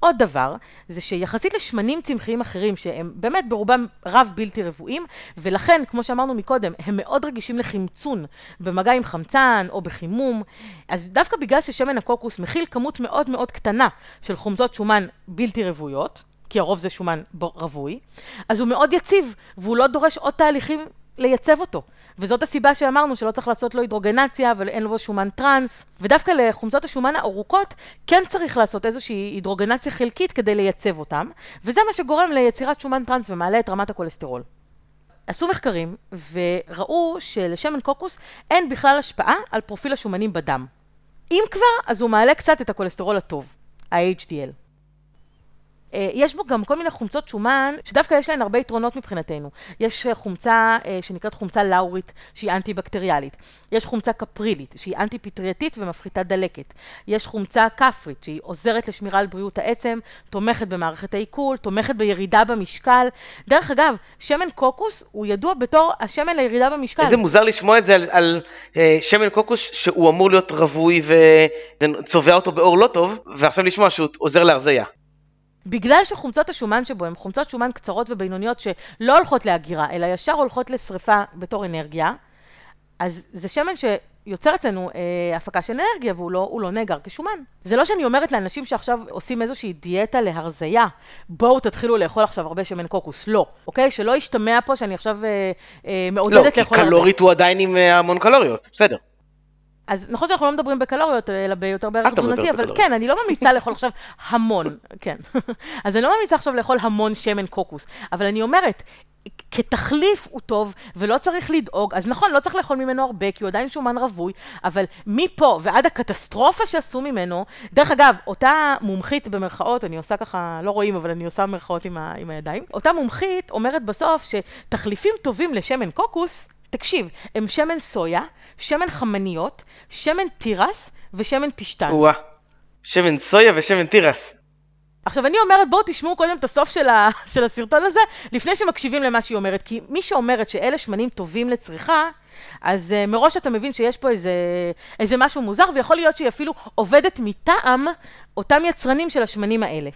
עוד דבר, זה שיחסית לשמנים צמחיים אחרים, שהם באמת ברובם רב בלתי רבועים, ולכן, כמו שאמרנו מקודם, הם מאוד רגישים לחמצון במגע עם חמצן או בחימום, אז דווקא בגלל ששמן הקוקוס מכיל כמות מאוד מאוד קטנה של חומצות שומן בלתי רוויות, כי הרוב זה שומן רווי, אז הוא מאוד יציב, והוא לא דורש עוד תהליכים לייצב אותו. וזאת הסיבה שאמרנו שלא צריך לעשות לו הידרוגנציה ואין לו שומן טראנס. ודווקא לחומצות השומן הארוכות כן צריך לעשות איזושהי הידרוגנציה חלקית כדי לייצב אותם, וזה מה שגורם ליצירת שומן טראנס ומעלה את רמת הכולסטרול. עשו מחקרים וראו שלשמן קוקוס אין בכלל השפעה על פרופיל השומנים בדם. אם כבר, אז הוא מעלה קצת את הכולסטרול הטוב, ה-HDL. אה, יש בו גם כל מיני חומצות שומן, שדווקא יש להן הרבה יתרונות מבחינתנו. יש אה, חומצה אה, שנקראת חומצה לאורית, שהיא אנטי-בקטריאלית. יש חומצה קפרילית, שהיא אנטי-פטרייתית ומפחיתה דלקת. יש חומצה כפרית, שהיא עוזרת לשמירה על בריאות העצם, תומכת במערכת העיכול, תומכת בירידה במשקל. דרך אגב, שמן קוקוס הוא ידוע בתור השמן לירידה במשקל. איזה מוזר לשמוע את זה על, על שמן קוקוס שהוא אמור להיות רווי וצובע אותו באור לא טוב, ועכשיו לשמוע שהוא עוזר להרזייה. בגלל שחומצות השומן שבו הן חומצות שומן קצרות ובינוניות שלא הולכות לאגירה, אלא ישר הולכות לשריפה בתור אנרגיה, אז זה שמן שיוצר אצלנו אה, הפקה של אנרגיה והוא לא, לא נאגר כשומן. זה לא שאני אומרת לאנשים שעכשיו עושים איזושהי דיאטה להרזייה, בואו תתחילו לאכול עכשיו הרבה שמן קוקוס, לא, אוקיי? שלא ישתמע פה שאני עכשיו אה, אה, מעודדת לאכול הרבה. לא, כי קלורית הוא עדיין עם אה, המון קלוריות, בסדר. אז נכון שאנחנו לא מדברים בקלוריות, אלא ביותר בערך תזונתי, אבל כן, אני לא ממליצה לאכול עכשיו המון, [LAUGHS] כן. אז אני לא ממליצה עכשיו לאכול המון שמן קוקוס, אבל אני אומרת, כתחליף הוא טוב, ולא צריך לדאוג, אז נכון, לא צריך לאכול ממנו הרבה, כי הוא עדיין שומן רווי, אבל מפה ועד הקטסטרופה שעשו ממנו, דרך אגב, אותה מומחית במרכאות, אני עושה ככה, לא רואים, אבל אני עושה במרכאות עם, ה, עם הידיים, אותה מומחית אומרת בסוף שתחליפים טובים לשמן קוקוס, תקשיב, הם שמן סויה, שמן חמניות, שמן תירס ושמן פשטן. וואה, שמן סויה ושמן תירס. עכשיו, אני אומרת, בואו תשמעו קודם את הסוף של, ה, [LAUGHS] של הסרטון הזה, לפני שמקשיבים למה שהיא אומרת, כי מי שאומרת שאלה שמנים טובים לצריכה, אז uh, מראש אתה מבין שיש פה איזה, איזה משהו מוזר, ויכול להיות שהיא אפילו עובדת מטעם אותם יצרנים של השמנים האלה.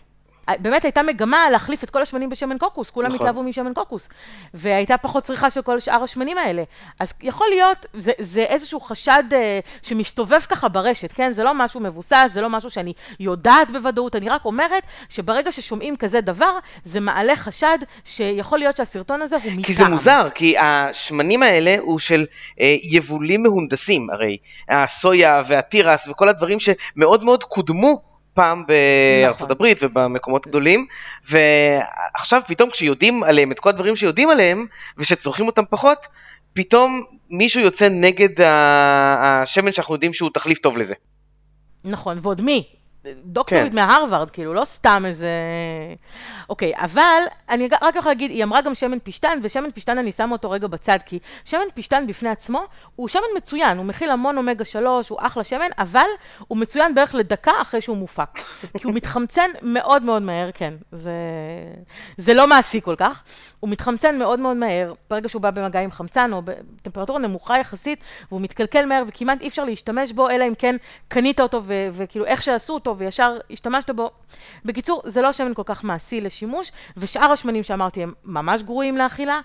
באמת הייתה מגמה להחליף את כל השמנים בשמן קוקוס, כולם נכון. התלהבו משמן קוקוס. והייתה פחות צריכה של כל שאר השמנים האלה. אז יכול להיות, זה, זה איזשהו חשד uh, שמסתובב ככה ברשת, כן? זה לא משהו מבוסס, זה לא משהו שאני יודעת בוודאות, אני רק אומרת שברגע ששומעים כזה דבר, זה מעלה חשד שיכול להיות שהסרטון הזה הוא מטעם. כי זה מוזר, כי השמנים האלה הוא של uh, יבולים מהונדסים, הרי הסויה והתירס וכל הדברים שמאוד מאוד קודמו. פעם בארצות נכון. הברית ובמקומות גדולים, ועכשיו פתאום כשיודעים עליהם את כל הדברים שיודעים עליהם, ושצורכים אותם פחות, פתאום מישהו יוצא נגד השמן שאנחנו יודעים שהוא תחליף טוב לזה. נכון, ועוד מי? דוקטורית כן. מהרווארד, כאילו, לא סתם איזה... אוקיי, אבל אני רק יכולה להגיד, היא אמרה גם שמן פשטן, ושמן פשטן אני שמה אותו רגע בצד, כי שמן פשטן בפני עצמו הוא שמן מצוין, הוא מכיל המון אומגה 3, הוא אחלה שמן, אבל הוא מצוין בערך לדקה אחרי שהוא מופק. [LAUGHS] כי הוא מתחמצן מאוד מאוד מהר, כן, זה, זה לא מעשי כל כך. הוא מתחמצן מאוד מאוד מהר, ברגע שהוא בא במגע עם חמצן, או בטמפרטורה נמוכה יחסית, והוא מתקלקל מהר, וכמעט אי אפשר להשתמש בו, אלא אם כן קנית אותו, וכאילו איך שעשו אותו, וישר השתמשת בו. בקיצור, זה לא שמן כל כך מעשי לשימוש, ושאר השמנים שאמרתי הם ממש גרועים לאכילה.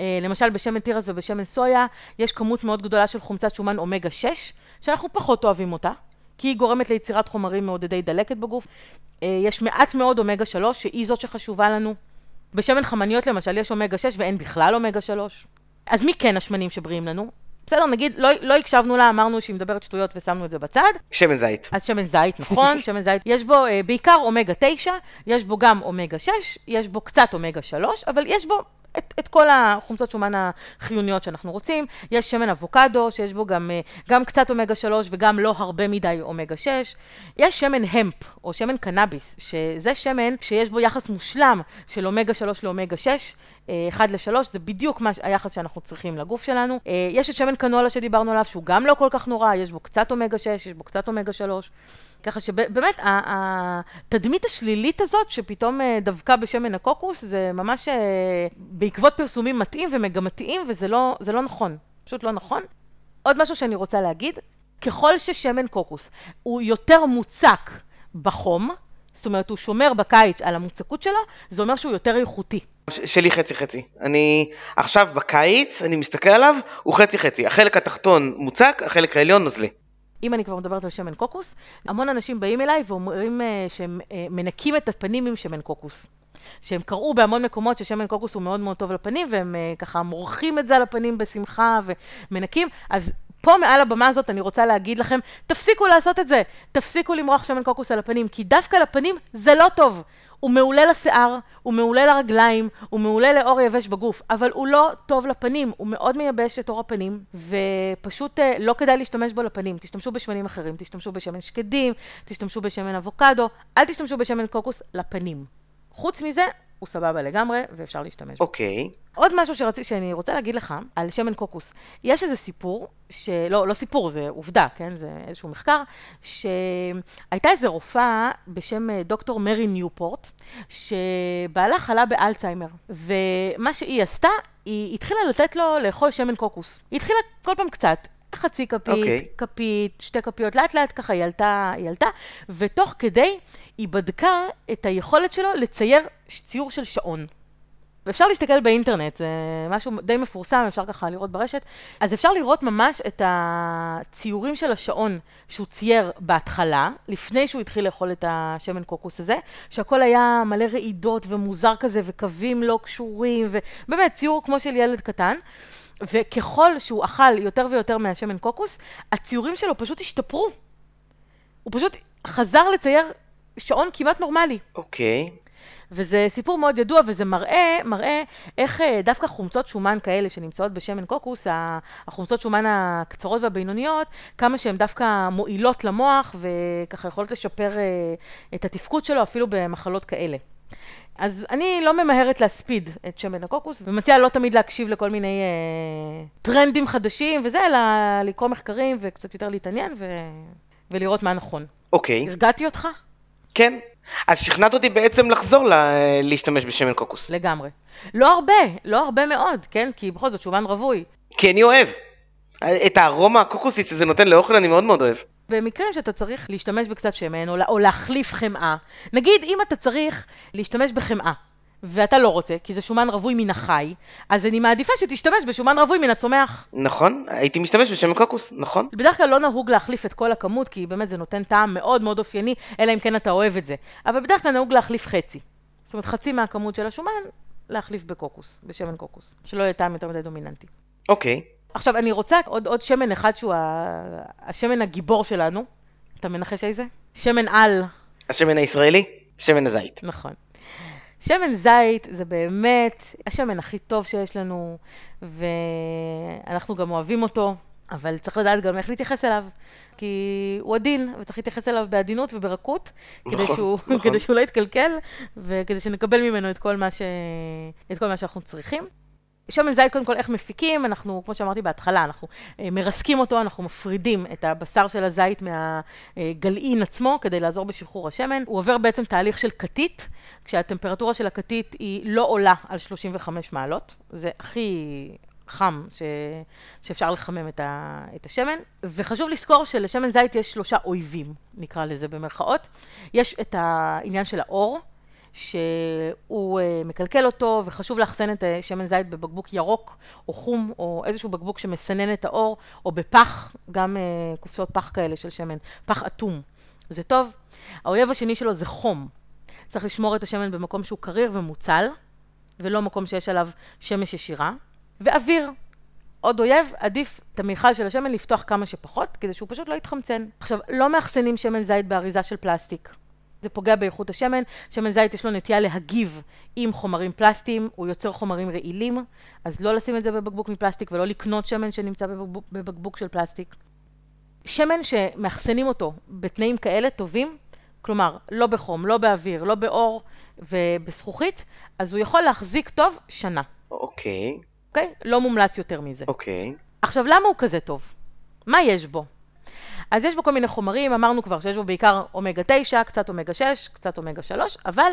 אה, למשל בשמן תירס ובשמן סויה, יש כמות מאוד גדולה של חומצת שומן אומגה 6, שאנחנו פחות אוהבים אותה. כי היא גורמת ליצירת חומרים מעודדי דלקת בגוף. אה, יש מעט מאוד אומגה 3, שהיא זאת שחשובה לנו. בשמן חמניות למשל יש אומגה 6 ואין בכלל אומגה 3. אז מי כן השמנים שבריאים לנו? בסדר, נגיד, לא, לא הקשבנו לה, אמרנו שהיא מדברת שטויות ושמנו את זה בצד. שמן זית. אז שמן זית, נכון, [LAUGHS] שמן זית. יש בו uh, בעיקר אומגה 9, יש בו גם אומגה 6, יש בו קצת אומגה 3, אבל יש בו את, את כל החומצות שומן החיוניות שאנחנו רוצים. יש שמן אבוקדו, שיש בו גם, אה, גם קצת אומגה 3 וגם לא הרבה מדי אומגה 6. יש שמן המפ, או שמן קנאביס, שזה שמן שיש בו יחס מושלם של אומגה 3 לאומגה 6. 1 ל-3, זה בדיוק מה, היחס שאנחנו צריכים לגוף שלנו. אה, יש את שמן קנולה שדיברנו עליו, שהוא גם לא כל כך נורא, יש בו קצת אומגה 6, יש בו קצת אומגה 3. ככה שבאמת, התדמית השלילית הזאת, שפתאום אה, דבקה בשמן הקוקוס, זה ממש אה, בעקבות פרסומים מתאים ומגמתיים, וזה לא, לא נכון. פשוט לא נכון. עוד משהו שאני רוצה להגיד, ככל ששמן קוקוס הוא יותר מוצק בחום, זאת אומרת, הוא שומר בקיץ על המוצקות שלו, זה אומר שהוא יותר איכותי. שלי חצי חצי. אני עכשיו בקיץ, אני מסתכל עליו, הוא חצי חצי. החלק התחתון מוצק, החלק העליון נוזלי. אם אני כבר מדברת על שמן קוקוס, המון אנשים באים אליי ואומרים אה, שהם אה, מנקים את הפנים עם שמן קוקוס. שהם קראו בהמון מקומות ששמן קוקוס הוא מאוד מאוד טוב לפנים, והם אה, ככה מורחים את זה על הפנים בשמחה ומנקים, אז פה מעל הבמה הזאת אני רוצה להגיד לכם, תפסיקו לעשות את זה, תפסיקו למרוח שמן קוקוס על הפנים, כי דווקא לפנים זה לא טוב. הוא מעולה לשיער, הוא מעולה לרגליים, הוא מעולה לאור יבש בגוף, אבל הוא לא טוב לפנים, הוא מאוד מייבש את אור הפנים, ופשוט אה, לא כדאי להשתמש בו לפנים. תשתמשו בשמנים אחרים, תשתמשו בשמן שקדים, תשתמשו בשמן אבוקדו, אל תשתמשו בשמן קוקוס לפנים. חוץ מזה, הוא סבבה לגמרי, ואפשר להשתמש בו. אוקיי. Okay. עוד משהו שרצי, שאני רוצה להגיד לך על שמן קוקוס. יש איזה סיפור, שלא, לא סיפור, זה עובדה, כן? זה איזשהו מחקר, שהייתה איזה רופאה בשם אה, דוקטור מרי ניופורט, שבעלה חלה באלצהיימר, ומה שהיא עשתה, היא התחילה לתת לו לאכול שמן קוקוס. היא התחילה כל פעם קצת. חצי כפית, okay. אוקיי. כפית, שתי כפיות, לאט לאט ככה היא עלתה, היא עלתה, ותוך כדי היא בדקה את היכולת שלו לצייר ציור של שעון. ואפשר להסתכל באינטרנט, זה משהו די מפורסם, אפשר ככה לראות ברשת. אז אפשר לראות ממש את הציורים של השעון שהוא צייר בהתחלה, לפני שהוא התחיל לאכול את השמן קוקוס הזה, שהכל היה מלא רעידות ומוזר כזה, וקווים לא קשורים, ובאמת, ציור כמו של ילד קטן. וככל שהוא אכל יותר ויותר מהשמן קוקוס, הציורים שלו פשוט השתפרו. הוא פשוט חזר לצייר שעון כמעט נורמלי. אוקיי. Okay. וזה סיפור מאוד ידוע, וזה מראה, מראה איך אה, דווקא חומצות שומן כאלה שנמצאות בשמן קוקוס, החומצות שומן הקצרות והבינוניות, כמה שהן דווקא מועילות למוח, וככה יכולות לשפר אה, את התפקוד שלו אפילו במחלות כאלה. אז אני לא ממהרת להספיד את שמן הקוקוס, ומציעה לא תמיד להקשיב לכל מיני אה, טרנדים חדשים וזה, אלא לקרוא מחקרים וקצת יותר להתעניין ו... ולראות מה נכון. אוקיי. Okay. הרגעתי אותך? כן. אז שכנעת אותי בעצם לחזור לה, להשתמש בשמן קוקוס. לגמרי. לא הרבה, לא הרבה מאוד, כן? כי בכל זאת שומן רווי. כי אני אוהב. את הארומה הקוקוסית שזה נותן לאוכל אני מאוד מאוד אוהב. במקרים שאתה צריך להשתמש בקצת שמן או, או להחליף חמאה, נגיד אם אתה צריך להשתמש בחמאה, ואתה לא רוצה, כי זה שומן רווי מן החי, אז אני מעדיפה שתשתמש בשומן רווי מן הצומח. נכון, הייתי משתמש בשמן קוקוס, נכון. בדרך כלל לא נהוג להחליף את כל הכמות, כי באמת זה נותן טעם מאוד מאוד אופייני, אלא אם כן אתה אוהב את זה. אבל בדרך כלל נהוג להחליף חצי. זאת אומרת, חצי מהכמות של השומן, להחליף בקוקוס, בשמן קוקוס. שלא יהיה טעם יותר מדי דומיננטי. אוקיי. עכשיו, אני רוצה עוד, עוד שמן אחד שהוא השמן הגיבור שלנו. אתה מנחש איזה? שמן על. השמן הישראלי? שמן הזית. נכון. שמן זית זה באמת השמן הכי טוב שיש לנו, ואנחנו גם אוהבים אותו, אבל צריך לדעת גם איך להתייחס אליו, כי הוא עדין, וצריך להתייחס אליו בעדינות וברכות, נכון, כדי, שהוא, נכון. כדי שהוא לא יתקלקל, וכדי שנקבל ממנו את כל מה, ש... את כל מה שאנחנו צריכים. שמן זית, קודם כל, איך מפיקים? אנחנו, כמו שאמרתי בהתחלה, אנחנו אה, מרסקים אותו, אנחנו מפרידים את הבשר של הזית מהגלעין עצמו, כדי לעזור בשחרור השמן. הוא עובר בעצם תהליך של כתית, כשהטמפרטורה של הכתית היא לא עולה על 35 מעלות. זה הכי חם ש... שאפשר לחמם את, ה... את השמן. וחשוב לזכור שלשמן זית יש שלושה אויבים, נקרא לזה במרכאות. יש את העניין של האור. שהוא uh, מקלקל אותו, וחשוב לאחסן את uh, שמן זית בבקבוק ירוק או חום, או איזשהו בקבוק שמסנן את האור, או בפח, גם uh, קופסאות פח כאלה של שמן, פח אטום. זה טוב. האויב השני שלו זה חום. צריך לשמור את השמן במקום שהוא קריר ומוצל, ולא מקום שיש עליו שמש ישירה. ואוויר. עוד אויב, עדיף את המיכל של השמן לפתוח כמה שפחות, כדי שהוא פשוט לא יתחמצן. עכשיו, לא מאחסנים שמן זית באריזה של פלסטיק. זה פוגע באיכות השמן, שמן זית יש לו נטייה להגיב עם חומרים פלסטיים, הוא יוצר חומרים רעילים, אז לא לשים את זה בבקבוק מפלסטיק ולא לקנות שמן שנמצא בבקבוק, בבקבוק של פלסטיק. שמן שמאחסנים אותו בתנאים כאלה טובים, כלומר, לא בחום, לא באוויר, לא באור ובזכוכית, אז הוא יכול להחזיק טוב שנה. אוקיי. אוקיי? לא מומלץ יותר מזה. אוקיי. עכשיו, למה הוא כזה טוב? מה יש בו? אז יש בו כל מיני חומרים, אמרנו כבר שיש בו בעיקר אומגה 9, קצת אומגה 6, קצת אומגה 3, אבל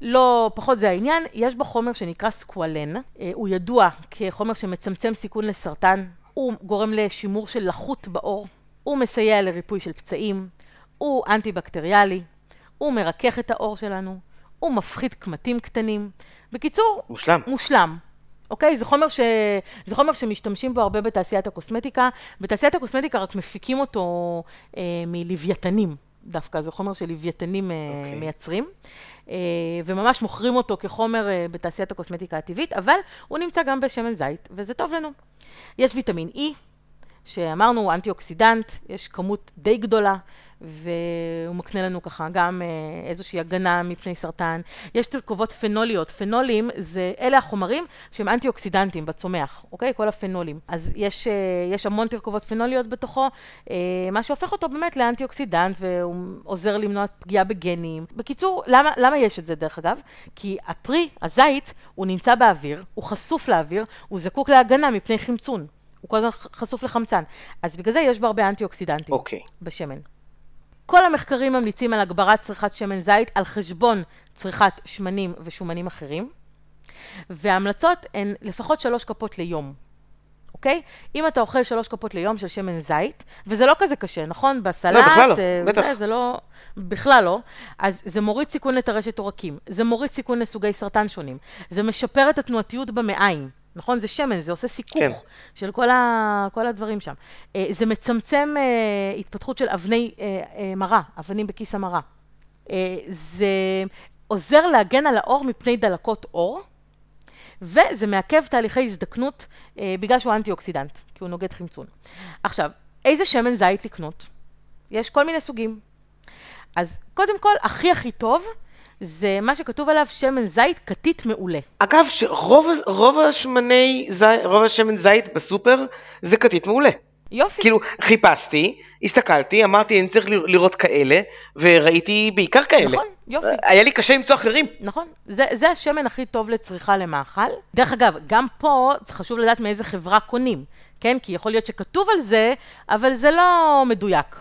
לא פחות זה העניין, יש בו חומר שנקרא סקואלן, אה, הוא ידוע כחומר שמצמצם סיכון לסרטן, הוא גורם לשימור של לחות בעור, הוא מסייע לריפוי של פצעים, הוא אנטי-בקטריאלי, הוא מרכך את העור שלנו, הוא מפחית קמטים קטנים. בקיצור, מושלם. מושלם. אוקיי? זה חומר, ש... זה חומר שמשתמשים בו הרבה בתעשיית הקוסמטיקה. בתעשיית הקוסמטיקה רק מפיקים אותו אה, מלוויתנים דווקא, זה חומר שלוויתנים אה, אוקיי. מייצרים. אה, וממש מוכרים אותו כחומר אה, בתעשיית הקוסמטיקה הטבעית, אבל הוא נמצא גם בשמן זית, וזה טוב לנו. יש ויטמין E, שאמרנו, הוא אנטי-אוקסידנט, יש כמות די גדולה, והוא מקנה לנו ככה גם אה, איזושהי הגנה מפני סרטן. יש תרכובות פנוליות, פנולים זה, אלה החומרים שהם אנטי-אוקסידנטים בצומח, אוקיי? כל הפנולים. אז יש, אה, יש המון תרכובות פנוליות בתוכו, אה, מה שהופך אותו באמת לאנטי-אוקסידנט, והוא עוזר למנוע פגיעה בגנים. בקיצור, למה, למה יש את זה דרך אגב? כי הפרי, הזית, הוא נמצא באוויר, הוא חשוף לאוויר, הוא זקוק להגנה מפני חמצון. הוא כל הזמן חשוף לחמצן. אז בגלל זה יש בו הרבה אנטי-אוקסידנטים אוקיי. בשמן. כל המחקרים ממליצים על הגברת צריכת שמן זית על חשבון צריכת שמנים ושומנים אחרים, וההמלצות הן לפחות שלוש כפות ליום, אוקיי? אם אתה אוכל שלוש כפות ליום של שמן זית, וזה לא כזה קשה, נכון? בסלט, לא, בכלל לא, אה, בטח. זה, זה לא, בכלל לא, אז זה מוריד סיכון לטרשת עורקים, זה מוריד סיכון לסוגי סרטן שונים, זה משפר את התנועתיות במעיים. נכון? זה שמן, זה עושה סיכוך כן. של כל, ה, כל הדברים שם. אה, זה מצמצם אה, התפתחות של אבני אה, מרה, אבנים בכיס המרה. זה עוזר להגן על העור מפני דלקות עור, וזה מעכב תהליכי הזדקנות בגלל שהוא אנטי-אוקסידנט, כי הוא נוגד חמצון. עכשיו, איזה שמן זית לקנות? יש כל מיני סוגים. אז קודם כל, הכי הכי טוב, זה מה שכתוב עליו שמן זית כתית מעולה. אגב, שרוב רוב השמני, זי- רוב השמן זית בסופר זה כתית מעולה. יופי. כאילו, חיפשתי, הסתכלתי, אמרתי, אני צריך לראות כאלה, וראיתי בעיקר כאלה. נכון, יופי. היה לי קשה למצוא אחרים. נכון, זה, זה השמן הכי טוב לצריכה למאכל. דרך אגב, גם פה חשוב לדעת מאיזה חברה קונים, כן? כי יכול להיות שכתוב על זה, אבל זה לא מדויק.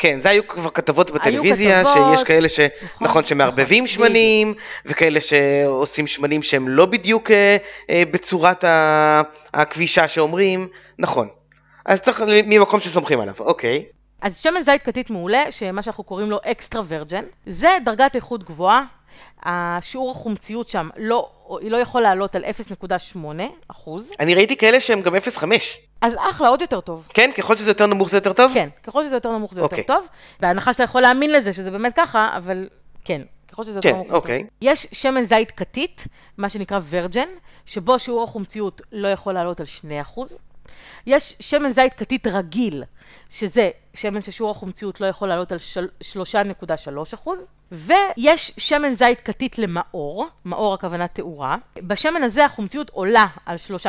כן, זה היו כבר כתבות בטלוויזיה, כתבות, שיש כאלה ש... נכון, נכון, שמערבבים נכון, שמנים, וכאלה שעושים שמנים שהם לא בדיוק אה, אה, בצורת ה- הכבישה שאומרים, נכון. אז צריך ממקום שסומכים עליו, אוקיי. אז שמן זית כתית מעולה, שמה שאנחנו קוראים לו אקסטרה ורג'ן, זה דרגת איכות גבוהה. השיעור החומציות שם לא, לא יכול לעלות על 0.8 אחוז. אני ראיתי כאלה שהם גם 0.5. אז אחלה, עוד יותר טוב. כן? ככל שזה יותר נמוך זה יותר טוב? כן, ככל שזה יותר נמוך זה יותר אוקיי. טוב. בהנחה שאתה יכול להאמין לזה שזה באמת ככה, אבל כן, ככל שזה יותר כן, יותר אוקיי. טוב. יש שמן זית כתית, מה שנקרא ורג'ן, שבו שיעור החומציות לא יכול לעלות על 2 אחוז. יש שמן זית כתית רגיל, שזה שמן ששיעור החומציות לא יכול לעלות על של- 3.3 אחוז. ויש שמן זית כתית למאור, מאור הכוונה תאורה. בשמן הזה החומציות עולה על 3.3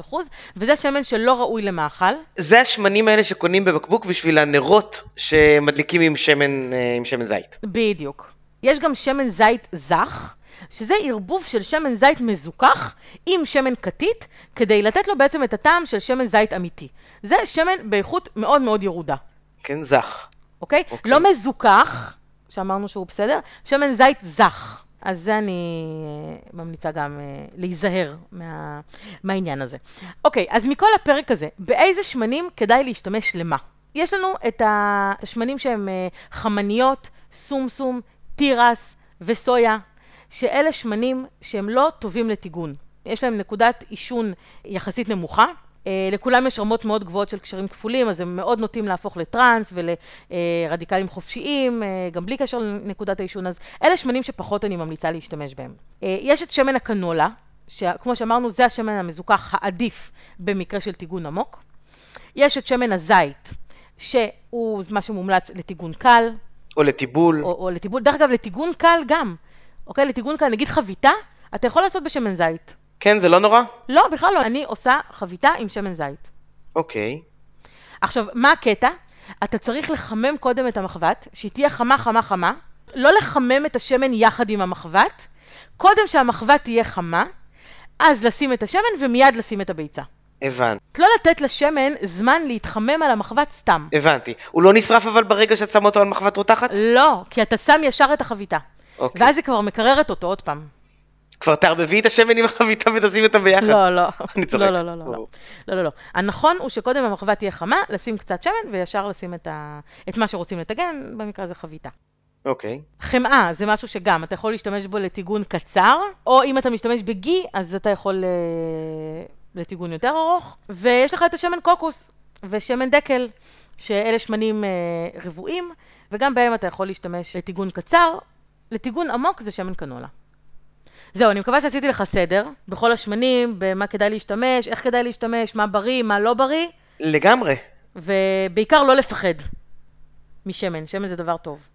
אחוז, וזה שמן שלא ראוי למאכל. זה השמנים האלה שקונים בבקבוק בשביל הנרות שמדליקים עם שמן, אה, עם שמן זית. בדיוק. יש גם שמן זית זך, שזה ערבוב של שמן זית מזוכח עם שמן כתית, כדי לתת לו בעצם את הטעם של שמן זית אמיתי. זה שמן באיכות מאוד מאוד ירודה, כן, זך. אוקיי? אוקיי. לא מזוכח, שאמרנו שהוא בסדר, שמן זית זך. אז זה אני אה, ממליצה גם אה, להיזהר מה, מהעניין הזה. אוקיי, אז מכל הפרק הזה, באיזה שמנים כדאי להשתמש למה? יש לנו את השמנים שהם אה, חמניות, סומסום, תירס וסויה, שאלה שמנים שהם לא טובים לטיגון. יש להם נקודת עישון יחסית נמוכה. אה, לכולם יש רמות מאוד גבוהות של קשרים כפולים, אז הם מאוד נוטים להפוך לטראנס ולרדיקלים חופשיים, אה, גם בלי קשר לנקודת העישון, אז אלה שמנים שפחות אני ממליצה להשתמש בהם. אה, יש את שמן הקנולה, שכמו שאמרנו, זה השמן המזוכח העדיף במקרה של טיגון עמוק. יש את שמן הזית, שהוא מה שמומלץ לטיגון קל. או לטיבול. או, או לטיבול, דרך אגב, לטיגון קל גם. אוקיי, לטיגון קל, נגיד חביתה, אתה יכול לעשות בשמן זית. כן, זה לא נורא? לא, בכלל לא. אני עושה חביתה עם שמן זית. אוקיי. עכשיו, מה הקטע? אתה צריך לחמם קודם את המחבת, שהיא תהיה חמה, חמה, חמה. לא לחמם את השמן יחד עם המחבת. קודם שהמחבת תהיה חמה, אז לשים את השמן ומיד לשים את הביצה. הבנתי, לא לתת לשמן זמן להתחמם על המחבת סתם. הבנתי. הוא לא נשרף אבל ברגע שאת שמה אותו על מחבת רותחת? לא, כי אתה שם ישר את החביתה. אוקיי. ואז היא כבר מקררת אותו עוד פעם. כבר תערבבי את השמן עם החביתה ותשים אותם ביחד. לא, לא. [LAUGHS] אני צוחק. לא, לא, לא, לא, לא. לא, לא, לא. הנכון הוא שקודם המחבה תהיה חמה, לשים קצת שמן וישר לשים את, ה... את מה שרוצים לטגן, במקרה הזה חביתה. אוקיי. חמאה זה משהו שגם, אתה יכול להשתמש בו לטיגון קצר, או אם אתה משתמש בגי, אז אתה יכול אה, לטיגון יותר ארוך. ויש לך את השמן קוקוס ושמן דקל, שאלה שמנים אה, רבועים, וגם בהם אתה יכול להשתמש לטיגון קצר. לטיגון עמוק זה שמן קנולה. זהו, אני מקווה שעשיתי לך סדר בכל השמנים, במה כדאי להשתמש, איך כדאי להשתמש, מה בריא, מה לא בריא, לגמרי. ובעיקר לא לפחד משמן, שמן זה דבר טוב.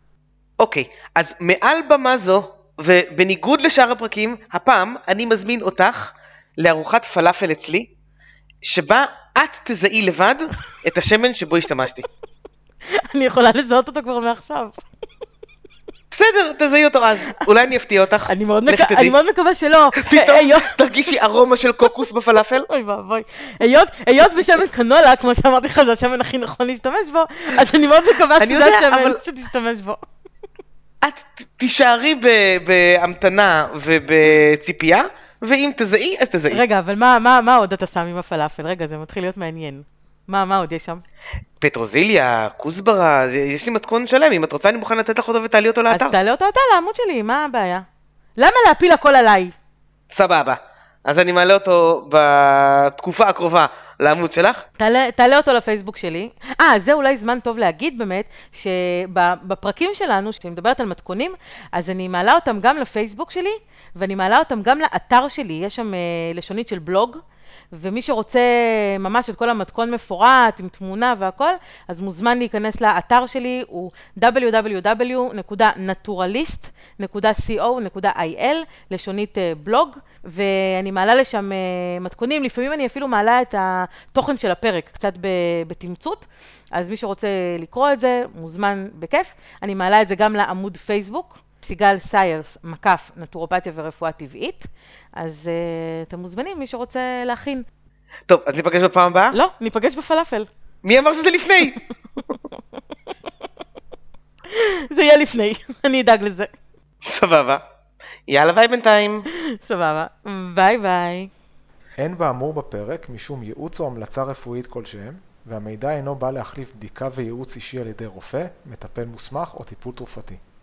אוקיי, אז מעל במה זו, ובניגוד לשאר הפרקים, הפעם אני מזמין אותך לארוחת פלאפל אצלי, שבה את תזהי לבד את השמן שבו השתמשתי. [LAUGHS] אני יכולה לזהות אותו כבר מעכשיו. בסדר, תזהי אותו אז. אולי אני אפתיע אותך. אני מאוד, מק... אני מאוד מקווה שלא. פתאום תרגישי ארומה של קוקוס בפלאפל? אוי ואבוי. היות, היות ושמן קנולה, כמו שאמרתי לך, זה השמן הכי נכון להשתמש בו, אז אני מאוד מקווה שזה השמן אבל- שתשתמש בו. את תישארי בהמתנה ובציפייה, ואם תזהי, אז תזהי. רגע, אבל מה, מה, מה עוד אתה שם עם הפלאפל? רגע, זה מתחיל להיות מעניין. מה, מה עוד יש שם? פטרוזיליה, כוסברה, יש לי מתכון שלם, אם את רוצה אני מוכן לתת לך אותו ותעלי אותו אז לאתר. תעלה אותו אתה לעמוד שלי, מה הבעיה? למה להפיל הכל עליי? סבבה. אז אני מעלה אותו בתקופה הקרובה לעמוד שלך. תעלה, תעלה אותו לפייסבוק שלי. אה, זה אולי זמן טוב להגיד באמת, שבפרקים שלנו, כשאני מדברת על מתכונים, אז אני מעלה אותם גם לפייסבוק שלי, ואני מעלה אותם גם לאתר שלי, יש שם אה, לשונית של בלוג, ומי שרוצה ממש את כל המתכון מפורט, עם תמונה והכל, אז מוזמן להיכנס לאתר שלי, הוא www.naturalist.co.il, לשונית אה, בלוג, ואני מעלה לשם אה, מתכונים, לפעמים אני אפילו מעלה את התוכן של הפרק, קצת בתמצות, אז מי שרוצה לקרוא את זה, מוזמן בכיף. אני מעלה את זה גם לעמוד פייסבוק, סיגל סיירס, מקף, נטורופתיה ורפואה טבעית, אז uh, אתם מוזמנים, מי שרוצה להכין. טוב, אז ניפגש בפעם הבאה? לא, ניפגש בפלאפל. מי אמר שזה לפני? [LAUGHS] זה יהיה לפני, [LAUGHS] אני אדאג לזה. סבבה. יאללה ביי בינתיים. סבבה. ביי ביי. אין באמור בפרק משום ייעוץ או המלצה רפואית כלשהם, והמידע אינו בא להחליף בדיקה וייעוץ אישי על ידי רופא, מטפל מוסמך או טיפול תרופתי.